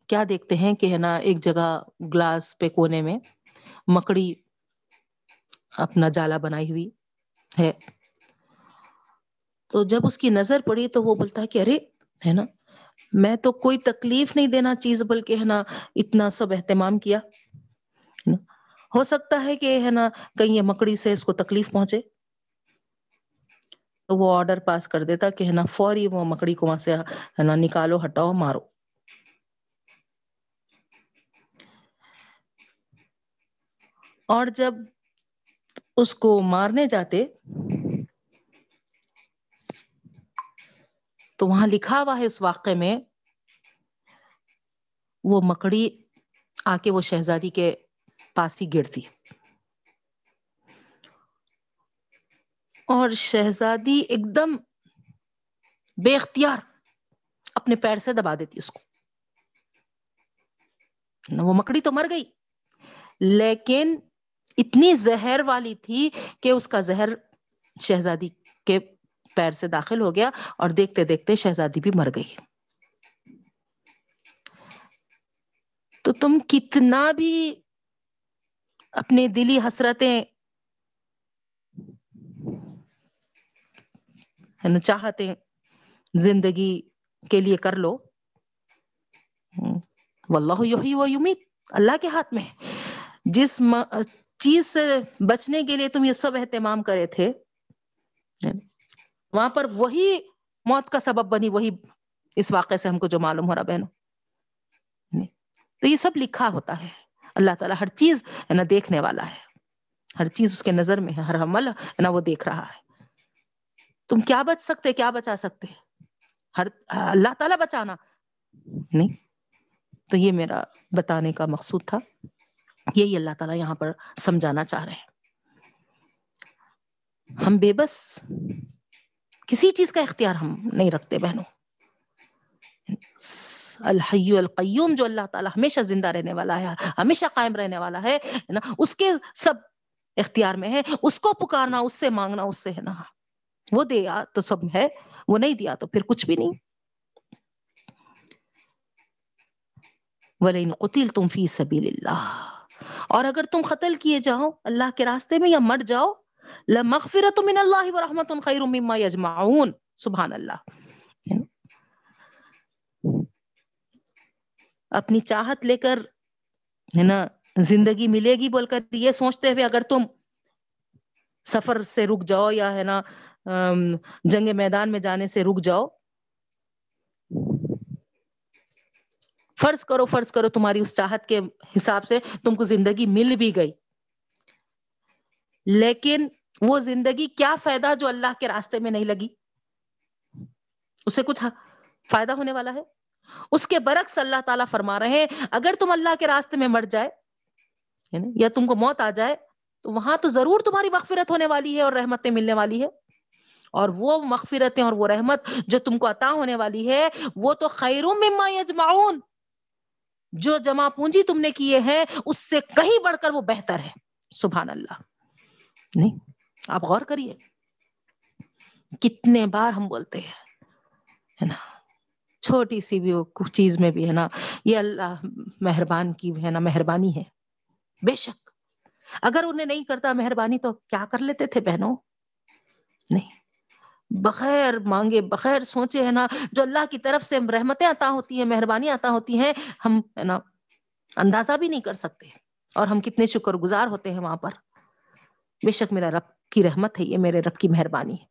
کیا دیکھتے ہیں کہ ہے نا، ایک جگہ گلاس پہ کونے میں مکڑی اپنا جالا بنائی ہوئی ہے۔ تو جب اس کی نظر پڑی تو وہ بولتا ہے کہ ارے، ہے نا میں تو کوئی تکلیف نہیں دینا چیز بلکہ ہے نا اتنا سب اہتمام کیا ہو سکتا ہے کہ ہے نا کہیں یہ مکڑی سے اس کو تکلیف پہنچے۔ تو وہ آرڈر پاس کر دیتا کہ ہے نا فوری وہ مکڑی کو وہاں سے ہے نا نکالو، ہٹاؤ، مارو۔ اور جب اس کو مارنے جاتے تو وہاں لکھا ہوا ہے اس واقعے میں، وہ مکڑی آ کے وہ شہزادی کے پاس ہی گرتی۔ اور شہزادی ایک دم بے اختیار اپنے پیر سے دبا دیتی اس کو۔ وہ مکڑی تو مر گئی، لیکن اتنی زہر والی تھی کہ اس کا زہر شہزادی کے پیر سے داخل ہو گیا اور دیکھتے دیکھتے شہزادی بھی مر گئی۔ تو تم کتنا بھی اپنے دلی حسرتیں یعنی چاہتے زندگی کے لیے کر لو۔ واللہ یحیی و یمیت۔ اللہ کے ہاتھ میں۔ جس چیز سے بچنے کے لیے تم یہ سب اہتمام کرے تھے۔ وہاں پر وہی موت کا سبب بنی، وہی اس واقعے سے ہم کو جو معلوم ہو رہا بہنوں۔ تو یہ سب لکھا ہوتا ہے۔ اللہ تعالیٰ ہر چیز ہے نا دیکھنے والا ہے۔ ہر چیز اس کے نظر میں ہے، ہر عمل ہے نا وہ دیکھ رہا ہے۔ تم کیا بچ سکتے، کیا بچا سکتے؟ ہر، اللہ تعالیٰ بچانا۔ نہیں، تو یہ میرا بتانے کا مقصود تھا۔ یہی اللہ تعالیٰ یہاں پر سمجھانا چاہ رہے ہیں۔ ہم بے بس کسی چیز کا اختیار ہم نہیں رکھتے بہنوں۔ الحی القیوم جو اللہ تعالیٰ ہمیشہ زندہ رہنے والا ہے، ہمیشہ قائم رہنے والا ہے نا؟ اس کے سب اختیار میں ہے۔ اس کو پکارنا، اس سے مانگنا، اس سے ہے نا؟ وہ دیا تو سب ہے، وہ نہیں دیا تو پھر کچھ بھی نہیں۔ ولین قتل تم فی سبیل اللہ اور اگر تم قتل کیے جاؤ اللہ کے راستے میں یا مر جاؤ لمغفرت من اللہ ورحمت خیر مما یجمعون سبحان اللہ اپنی چاہت لے کر، ہے نا، زندگی ملے گی بول کر یہ سوچتے ہوئے اگر تم سفر سے رک جاؤ یا، ہے نا جنگ میدان میں جانے سے رک جاؤ، فرض کرو فرض کرو تمہاری اس چاہت کے حساب سے تم کو زندگی مل بھی گئی۔ لیکن وہ زندگی کیا فائدہ جو اللہ کے راستے میں نہیں لگی؟ اسے کچھ فائدہ ہونے والا ہے؟ اس کے برعکس اللہ تعالیٰ فرما رہے ہیں، اگر تم اللہ کے راستے میں مر جائے یعنی یا تم کو موت آ جائے، تو وہاں تو ضرور تمہاری مغفرت ہونے والی ہے اور رحمتیں ملنے والی ہے۔ اور وہ مغفرتیں اور وہ رحمت جو تم کو عطا ہونے والی ہے، وہ تو خیروں مما یجمعون۔ جو جمع پونجی تم نے کیے ہیں، اس سے کہیں بڑھ کر وہ بہتر ہے۔ سبحان اللہ۔ نہیں۔ آپ غور کریے۔ کتنے بار ہم بولتے ہیں، ہے نا؟ چھوٹی سی بھی وہ چیز میں بھی، ہے نا؟ یہ اللہ مہربان کی، ہے نا، مہربانی ہے۔ بے شک۔ اگر انہیں نہیں کرتا مہربانی تو کیا کر لیتے تھے بہنوں؟ نہیں۔ بغیر مانگے، بغیر سوچے، ہے نا، جو اللہ کی طرف سے رحمتیں عطا ہوتی ہیں، مہربانی عطا ہوتی ہیں، ہم، ہے نا، اندازہ بھی نہیں کر سکتے۔ اور ہم کتنے شکر گزار ہوتے ہیں وہاں پر۔ بے شک میرا رب کی رحمت ہے، یہ میرے رب کی مہربانی ہے۔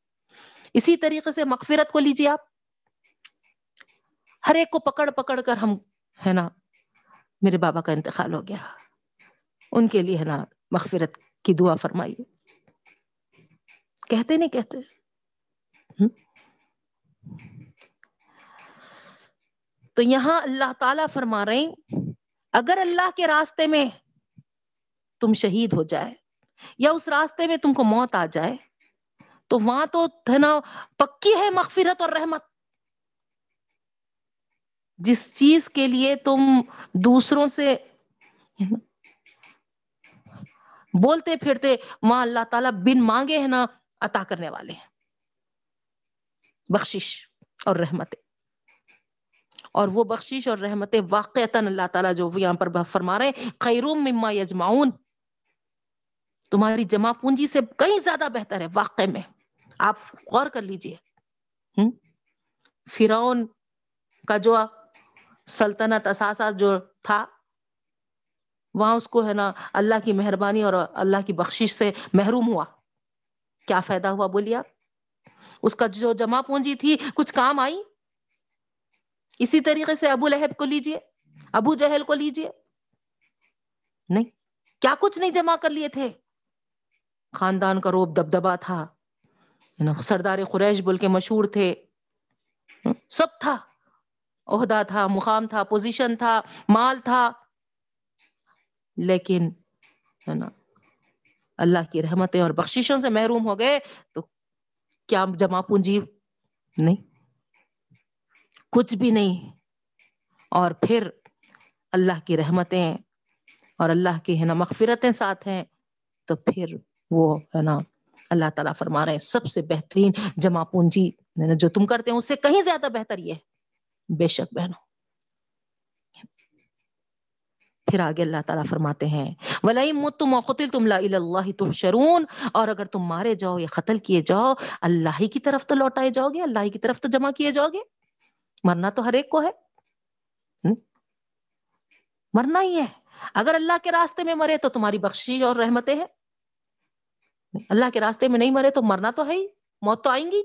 اسی طریقے سے مغفرت کو لیجیے آپ۔ ہر ایک کو پکڑ پکڑ کر ہم، ہے نا، میرے بابا کا انتقال ہو گیا۔ ان کے لیے، ہے نا، مغفرت کی دعا فرمائیے۔ کہتے نہیں، کہتے۔ تو یہاں اللہ تعالی فرما رہے اگر اللہ کے راستے میں تم شہید ہو جائے یا اس راستے میں تم کو موت آ جائے، تو وہاں تو ہے نا پکی ہے مغفرت اور رحمت۔ جس چیز کے لیے تم دوسروں سے بولتے پھرتے وہاں اللہ تعالیٰ بن مانگے ہیں نا، عطا کرنے والے ہیں۔ بخشش اور رحمتیں۔ اور وہ بخشش اور رحمتیں واقعتا اللہ تعالیٰ جو یہاں پر فرما رہے خیروم مما یجمعون۔ تمہاری جمع پونجی سے کہیں زیادہ بہتر ہے واقع میں۔ آپ غور کر لیجیے۔ فرعون کا جو سلطنت اثاثہ جو تھا، وہاں اس کو ہے نا اللہ کی مہربانی اور اللہ کی بخشش سے محروم ہوا۔ کیا فائدہ ہوا بولیے آپ؟ اس کا جو جمع پونجی تھی، کچھ کام آئی؟ اسی طریقے سے ابو لہب کو لیجیے، ابو جہل کو لیجیے۔ نہیں، کیا کچھ نہیں جمع کر لیے تھے؟ خاندان کا روب دبدبا تھا۔ یعنی سردار قریش بول کے مشہور تھے۔ سب تھا۔ عہدہ تھا، مقام تھا، پوزیشن تھا، مال تھا۔ لیکن، ہے نا، اللہ کی رحمتیں اور بخششوں سے محروم ہو گئے تو کیا جمع پونجی نہیں؟ کچھ بھی نہیں۔ اور پھر اللہ کی رحمتیں اور اللہ کی، ہے نا، مغفرتیں ساتھ ہیں۔ تو پھر وہ ہے نا اللہ تعالیٰ فرما رہے ہیں، سب سے بہترین جمع پونجی یعنی جو تم کرتے ہیں، اس سے کہیں زیادہ بہتر یہ ہے۔ بے شک بہنوں۔ پھر آگے اللہ تعالیٰ فرماتے ہیں ولائی مت تم قتل تم اللہ تم شرون اور اگر تم مارے جاؤ یا قتل کیے جاؤ، اللہ ہی کی طرف تو لوٹائے جاؤ گے، اللہ ہی کی طرف تو جمع کیے جاؤ گے۔ مرنا تو ہر ایک کو ہے۔ مرنا ہی ہے۔ اگر اللہ کے راستے میں مرے تو تمہاری بخشی اور رحمتیں ہیں۔ اللہ کے راستے میں نہیں مرے تو مرنا تو ہے ہی، موت تو آئیں گی۔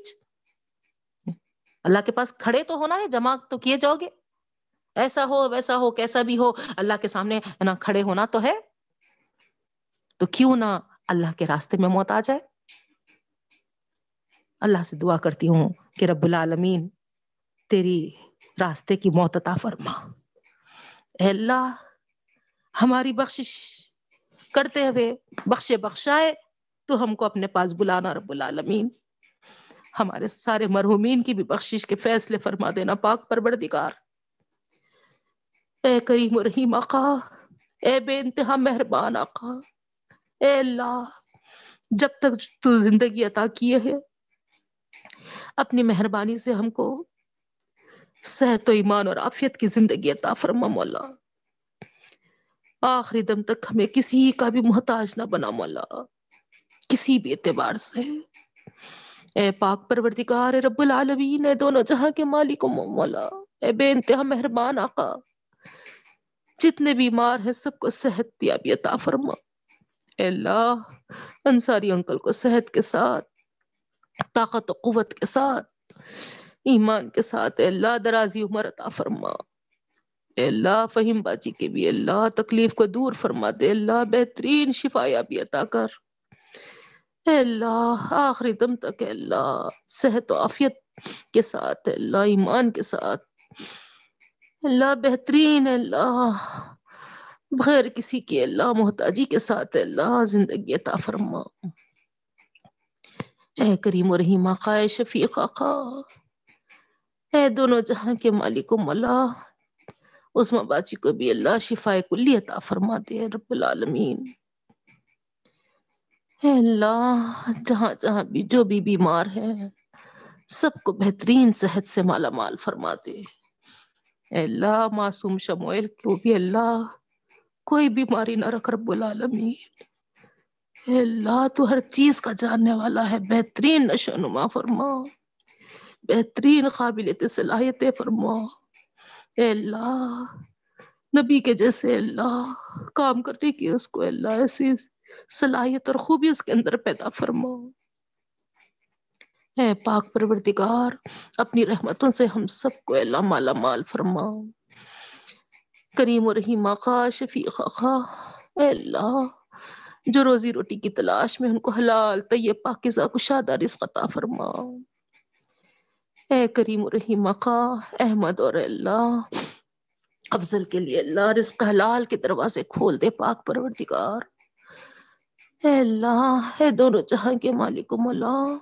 اللہ کے پاس کھڑے تو ہونا ہے، جمع تو کیے جاؤ گے۔ ایسا ہو، ویسا ہو، کیسا بھی ہو، اللہ کے سامنے نہ کھڑے ہونا تو ہے۔ تو کیوں نہ اللہ کے راستے میں موت آ جائے۔ اللہ سے دعا کرتی ہوں کہ رب العالمین تیری راستے کی موت عطا فرما۔ اے اللہ، ہماری بخشش کرتے ہوئے بخشے بخشائے۔ تو ہم کو اپنے پاس بلانا رب العالمین۔ ہمارے سارے مرحومین کی بھی بخشش کے فیصلے فرما دینا پاک پروردگار۔ اے کریم رحیم آقا، اے بے انتہا مہربان آقا، اے اللہ، جب تک تو زندگی عطا کیے ہے، اپنی مہربانی سے ہم کو صحت و ایمان اور عافیت کی زندگی عطا فرما مولا۔ آخری دم تک ہمیں کسی کا بھی محتاج نہ بنا مولا۔ کسی بھی اعتبار سے۔ اے پاک پروردگار، اے رب العالمین، اے دونوں جہاں کے مالک و مولا، اے بے انتہا مہربان آقا، جتنے بیمار ہیں، سب کو صحت دیا بھی عطا فرما۔ اے اللہ، انصاری انکل کو صحت کے ساتھ، طاقت و قوت کے ساتھ، ایمان کے ساتھ اے اللہ، درازی عمر عطا فرما۔ اے اللہ، فہیم باجی کے بھی اللہ، تکلیف کو دور فرما دے۔ اللہ، بہترین شفایا بھی عطا کر۔ اے اللہ، آخری دم تک اے اللہ، صحت و عافیت کے ساتھ اے اللہ، ایمان کے ساتھ۔ اللہ بہترین اللہ۔ بغیر کسی کی اللہ، محتاجی کے ساتھ اللہ۔ زندگی عطا فرما۔ اے کریم و رحیم آقا، اے شفیق آقا۔ اے دونوں جہاں کے مالک و ملا۔ اس باچی کو بھی اللہ شفا کلی عطا فرما دے رب العالمین۔ اے اللہ، جہاں جہاں بھی جو بھی بیمار ہے، سب کو بہترین صحت سے مالا مال فرما دے۔ اے اللہ، معصوم شموئل کو بھی اللہ، کوئی بیماری نہ رکھ رب العالمین۔ اے اللہ، تو ہر چیز کا جاننے والا ہے۔ بہترین نشو نما فرما۔ بہترین قابلیت صلاحیت فرما۔ اے اللہ، نبی کے جیسے اللہ، کام کرنے کی اس کو اللہ ایسی صلاحیت اور خوبی اس کے اندر پیدا فرما اے پاک پروردگار، اپنی رحمتوں سے ہم سب کو اللہ مالا مال فرما کریم و رحیم آقا، شفیق آقا، اے اللہ، جو روزی روٹی کی تلاش میں ان کو حلال، طیب پاکزہ کشادہ رزق عطا فرما اے کریم و رحیم آقا، احمد اور اللہ، افضل کے لیے اللہ رزق حلال کے دروازے کھول دے پاک پروردگار۔ اے اللہ اے دونوں جہاں کے مالک و مولا۔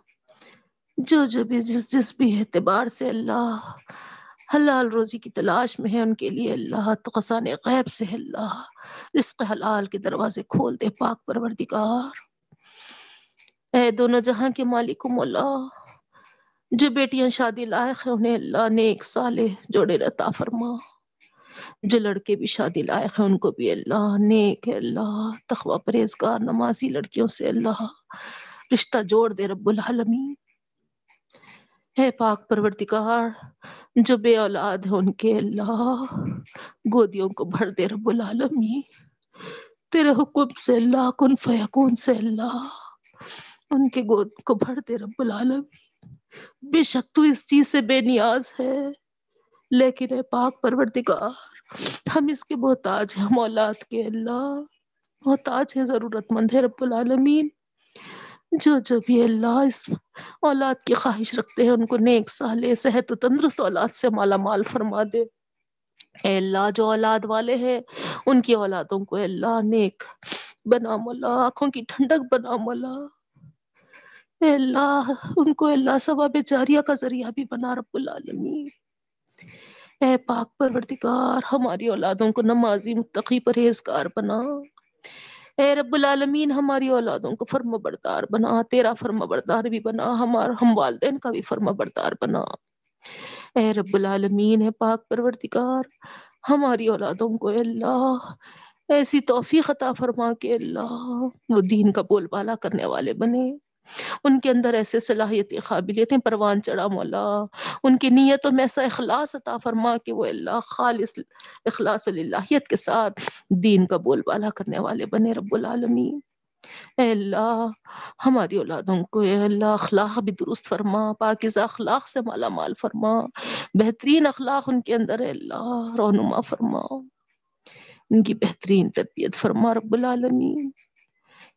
جو جو بھی جس جس بھی اعتبار سے اللہ حلال روزی کی تلاش میں ہے، ان کے لیے اللہ تقسان غیب سے اللہ۔ رزق حلال کے دروازے کھول دے، پاک پروردگار۔ اے دونوں جہاں کے مالک و مولا، جو بیٹیاں شادی لائق ہیں، انہیں اللہ نے ایک سال جوڑے رتا فرما۔ جو لڑکے بھی شادی لائق ہیں، ان کو بھی اللہ نیک اللہ تخوہ پرہیزگار، نمازی لڑکیوں سے اللہ رشتہ جوڑ دے رب العالمین۔ ہے پاک پروردگار، جو بے اولاد ہے ان کے اللہ گودیوں کو بھر دے رب العالمین۔ تیرے حکم سے اللہ، کن فیکون سے اللہ ان کے گود کو بھر دے رب العالمین۔ بے شک تو اس چیز سے بے نیاز ہے۔ لیکن اے پاک پروردگار، ہم اس کے محتاج ہیں ہم اولاد کے اللہ۔ محتاج ہے ضرورت مند ہے رب العالمین۔ جو جو بھی اللہ اس اولاد کی خواہش رکھتے ہیں، ان کو نیک سالے صحت و تندرست اولاد سے مالا مال فرما دے۔ اے اللہ، جو اولاد والے ہیں، ان کی اولادوں کو اے اللہ نیک بنا مولا، آنکھوں کی ٹھنڈک بنا مولا۔ اے اللہ، ان کو اللہ ثواب جاریہ کا ذریعہ بھی بنا رب العالمین۔ اے پاک پروردگار، ہماری اولادوں کو نمازی متقی پرہیزگار بنا۔ اے رب العالمین، ہماری اولادوں کو فرما بردار بنا، تیرا فرما بردار بھی بنا، ہمار ہم والدین کا بھی فرما بردار بنا۔ اے رب العالمین ہے پاک پروردگار، ہماری اولادوں کو اے اللہ، ایسی توفیق عطا فرما کے اللہ وہ دین کا بول بالا کرنے والے بنے۔ ان کے اندر ایسے صلاحیتیں، قابلیتیں پروان چڑھا مولا۔ ان کی نیتوں میں ایسا اخلاص عطا فرما کہ وہ اللہ خالص اخلاص اللہیت کے ساتھ دین کا بول بالا کرنے والے بنے رب العالمین۔ اے اللہ، ہماری اولادوں کو اے اللہ اخلاق بھی درست فرما، پاکیزہ اخلاق سے مالا مال فرما، بہترین اخلاق ان کے اندر اے اللہ رونما فرما۔ ان کی بہترین تربیت فرما رب العالمین۔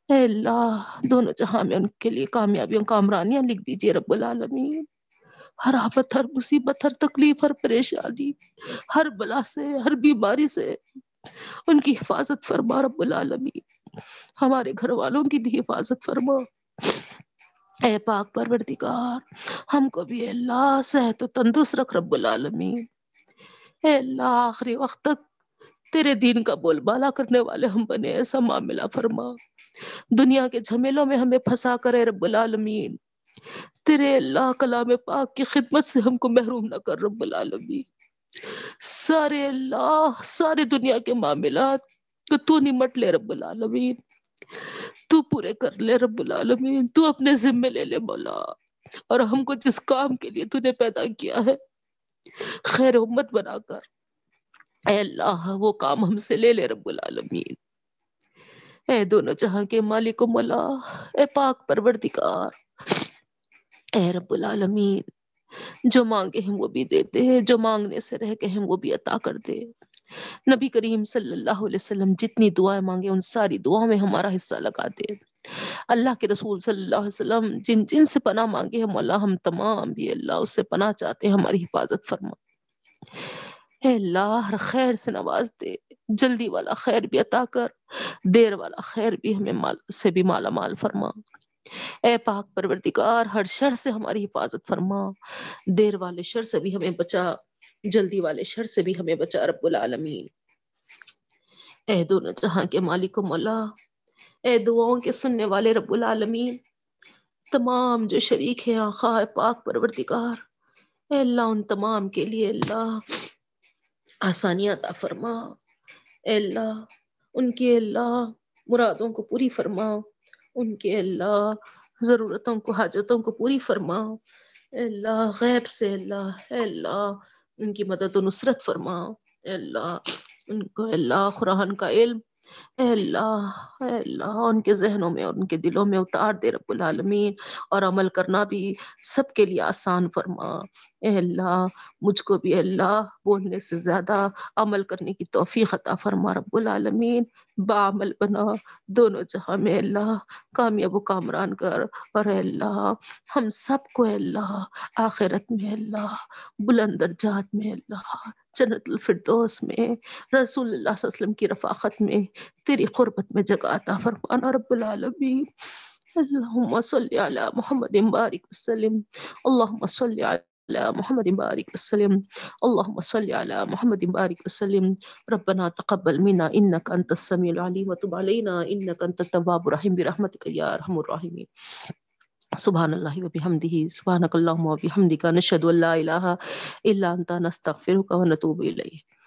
اے اللہ، دونوں جہاں میں ان کے لیے کامیابیوں کامرانیاں لکھ دیجیے رب العالمین۔ ہر آفت، ہر مصیبت، ہر تکلیف، ہر پریشانی، ہر بلا سے، ہر بیماری سے ان کی حفاظت فرما رب العالمین۔ ہمارے گھر والوں کی بھی حفاظت فرما۔ اے پاک پروردگار، ہم کو بھی اللہ صحت و تندرست رکھ رب العالمین۔ اے اللہ، آخری وقت تک تیرے دین کا بول بالا کرنے والے ہم بنے، ایسا معاملہ فرما۔ دنیا کے جھمیلوں میں ہمیں پھنسا کرے رب العالمین۔ تیرے اللہ کلام پاک کی خدمت سے ہم کو محروم نہ کر رب العالمین۔ سارے اللہ، سارے دنیا کے معاملات کہ تو نمٹ لے رب العالمین۔ تو پورے کر لے رب العالمین۔ تو اپنے ذمے لے لے مولا۔ اور ہم کو جس کام کے لیے تو نے پیدا کیا ہے، خیر امت بنا کر۔ اے اللہ، وہ کام ہم سے لے لے رب العالمین۔ اے دونوں جہاں کے مالک و مولا اے پاک پروردگار، اے رب العالمین، جو مانگے ہیں وہ بھی دیتے ہیں، جو مانگنے سے رہ گئے ہیں وہ بھی عطا کر دے۔ نبی کریم صلی اللہ علیہ وسلم جتنی دعائیں مانگے، ان ساری دعاؤں میں ہمارا حصہ لگا دے۔ اللہ کے رسول صلی اللہ علیہ وسلم جن جن سے پناہ مانگے ہیں، مولا ہم تمام بھی اللہ اس سے پناہ چاہتے ہیں، ہماری حفاظت فرما۔ اے اللہ، ہر خیر سے نواز دے۔ جلدی والا خیر بھی عطا کر۔ دیر والا خیر بھی ہمیں مال سے بھی مالا مال فرما۔ اے پاک پروردگار، ہر شر سے ہماری حفاظت فرما۔ دیر والے شر سے بھی ہمیں بچا۔ جلدی والے شر سے بھی ہمیں بچا رب العالمین۔ اے دونوں جہاں کے مالک و مولا، اے دعاؤں کے سننے والے رب العالمین، تمام جو شریک ہیں آخا پاک پروردگار۔ اے اللہ، ان تمام کے لیے اللہ۔ آسانی عطا فرما۔ اے اللہ، ان کے اللہ مرادوں کو پوری فرما۔ ان کے اللہ ضرورتوں کو، حاجتوں کو پوری فرما۔ اے اللہ، غیب سے اللہ، اے اللہ ان کی مدد و نصرت فرما۔ اے اللہ، ان کو اللہ قرآن کا علم اے اللہ اے اللہ، ان کے ذہنوں میں اور ان کے دلوں میں اتار دے رب العالمین اور عمل کرنا بھی سب کے لیے آسان فرما۔ اے اللہ، مجھ کو بھی اللہ بولنے سے زیادہ عمل کرنے کی توفیق عطا فرما رب العالمین۔ بعمل بنا، دونوں جہاں میں اللہ کامیاب و کامران کر۔ اور اے اللہ، ہم سب کو اے اللہ، آخرت میں اللہ، بلند درجات میں اللہ جنت الفردوس میں، رسول اللہ صلی اللہ علیہ وسلم کی رفاقت میں تیری قربت میں جگہ عطا فرمانا رب العالمین۔ اللہم صلی علی محمد بارک وسلم۔ اللہم صلی علی محمد بارک وسلم۔ اللہم صلی علی محمد بارک وسلم۔ ربنا تقبل منا انك انت السميع العليم وتب علينا انك انت التواب الرحيم برحمتك يا ارحم الراحمين سبحان اللہ الله وبحمده سبحانك اللهم وبحمدك نشهد ان لا الہ الا انت و نتوب الیک۔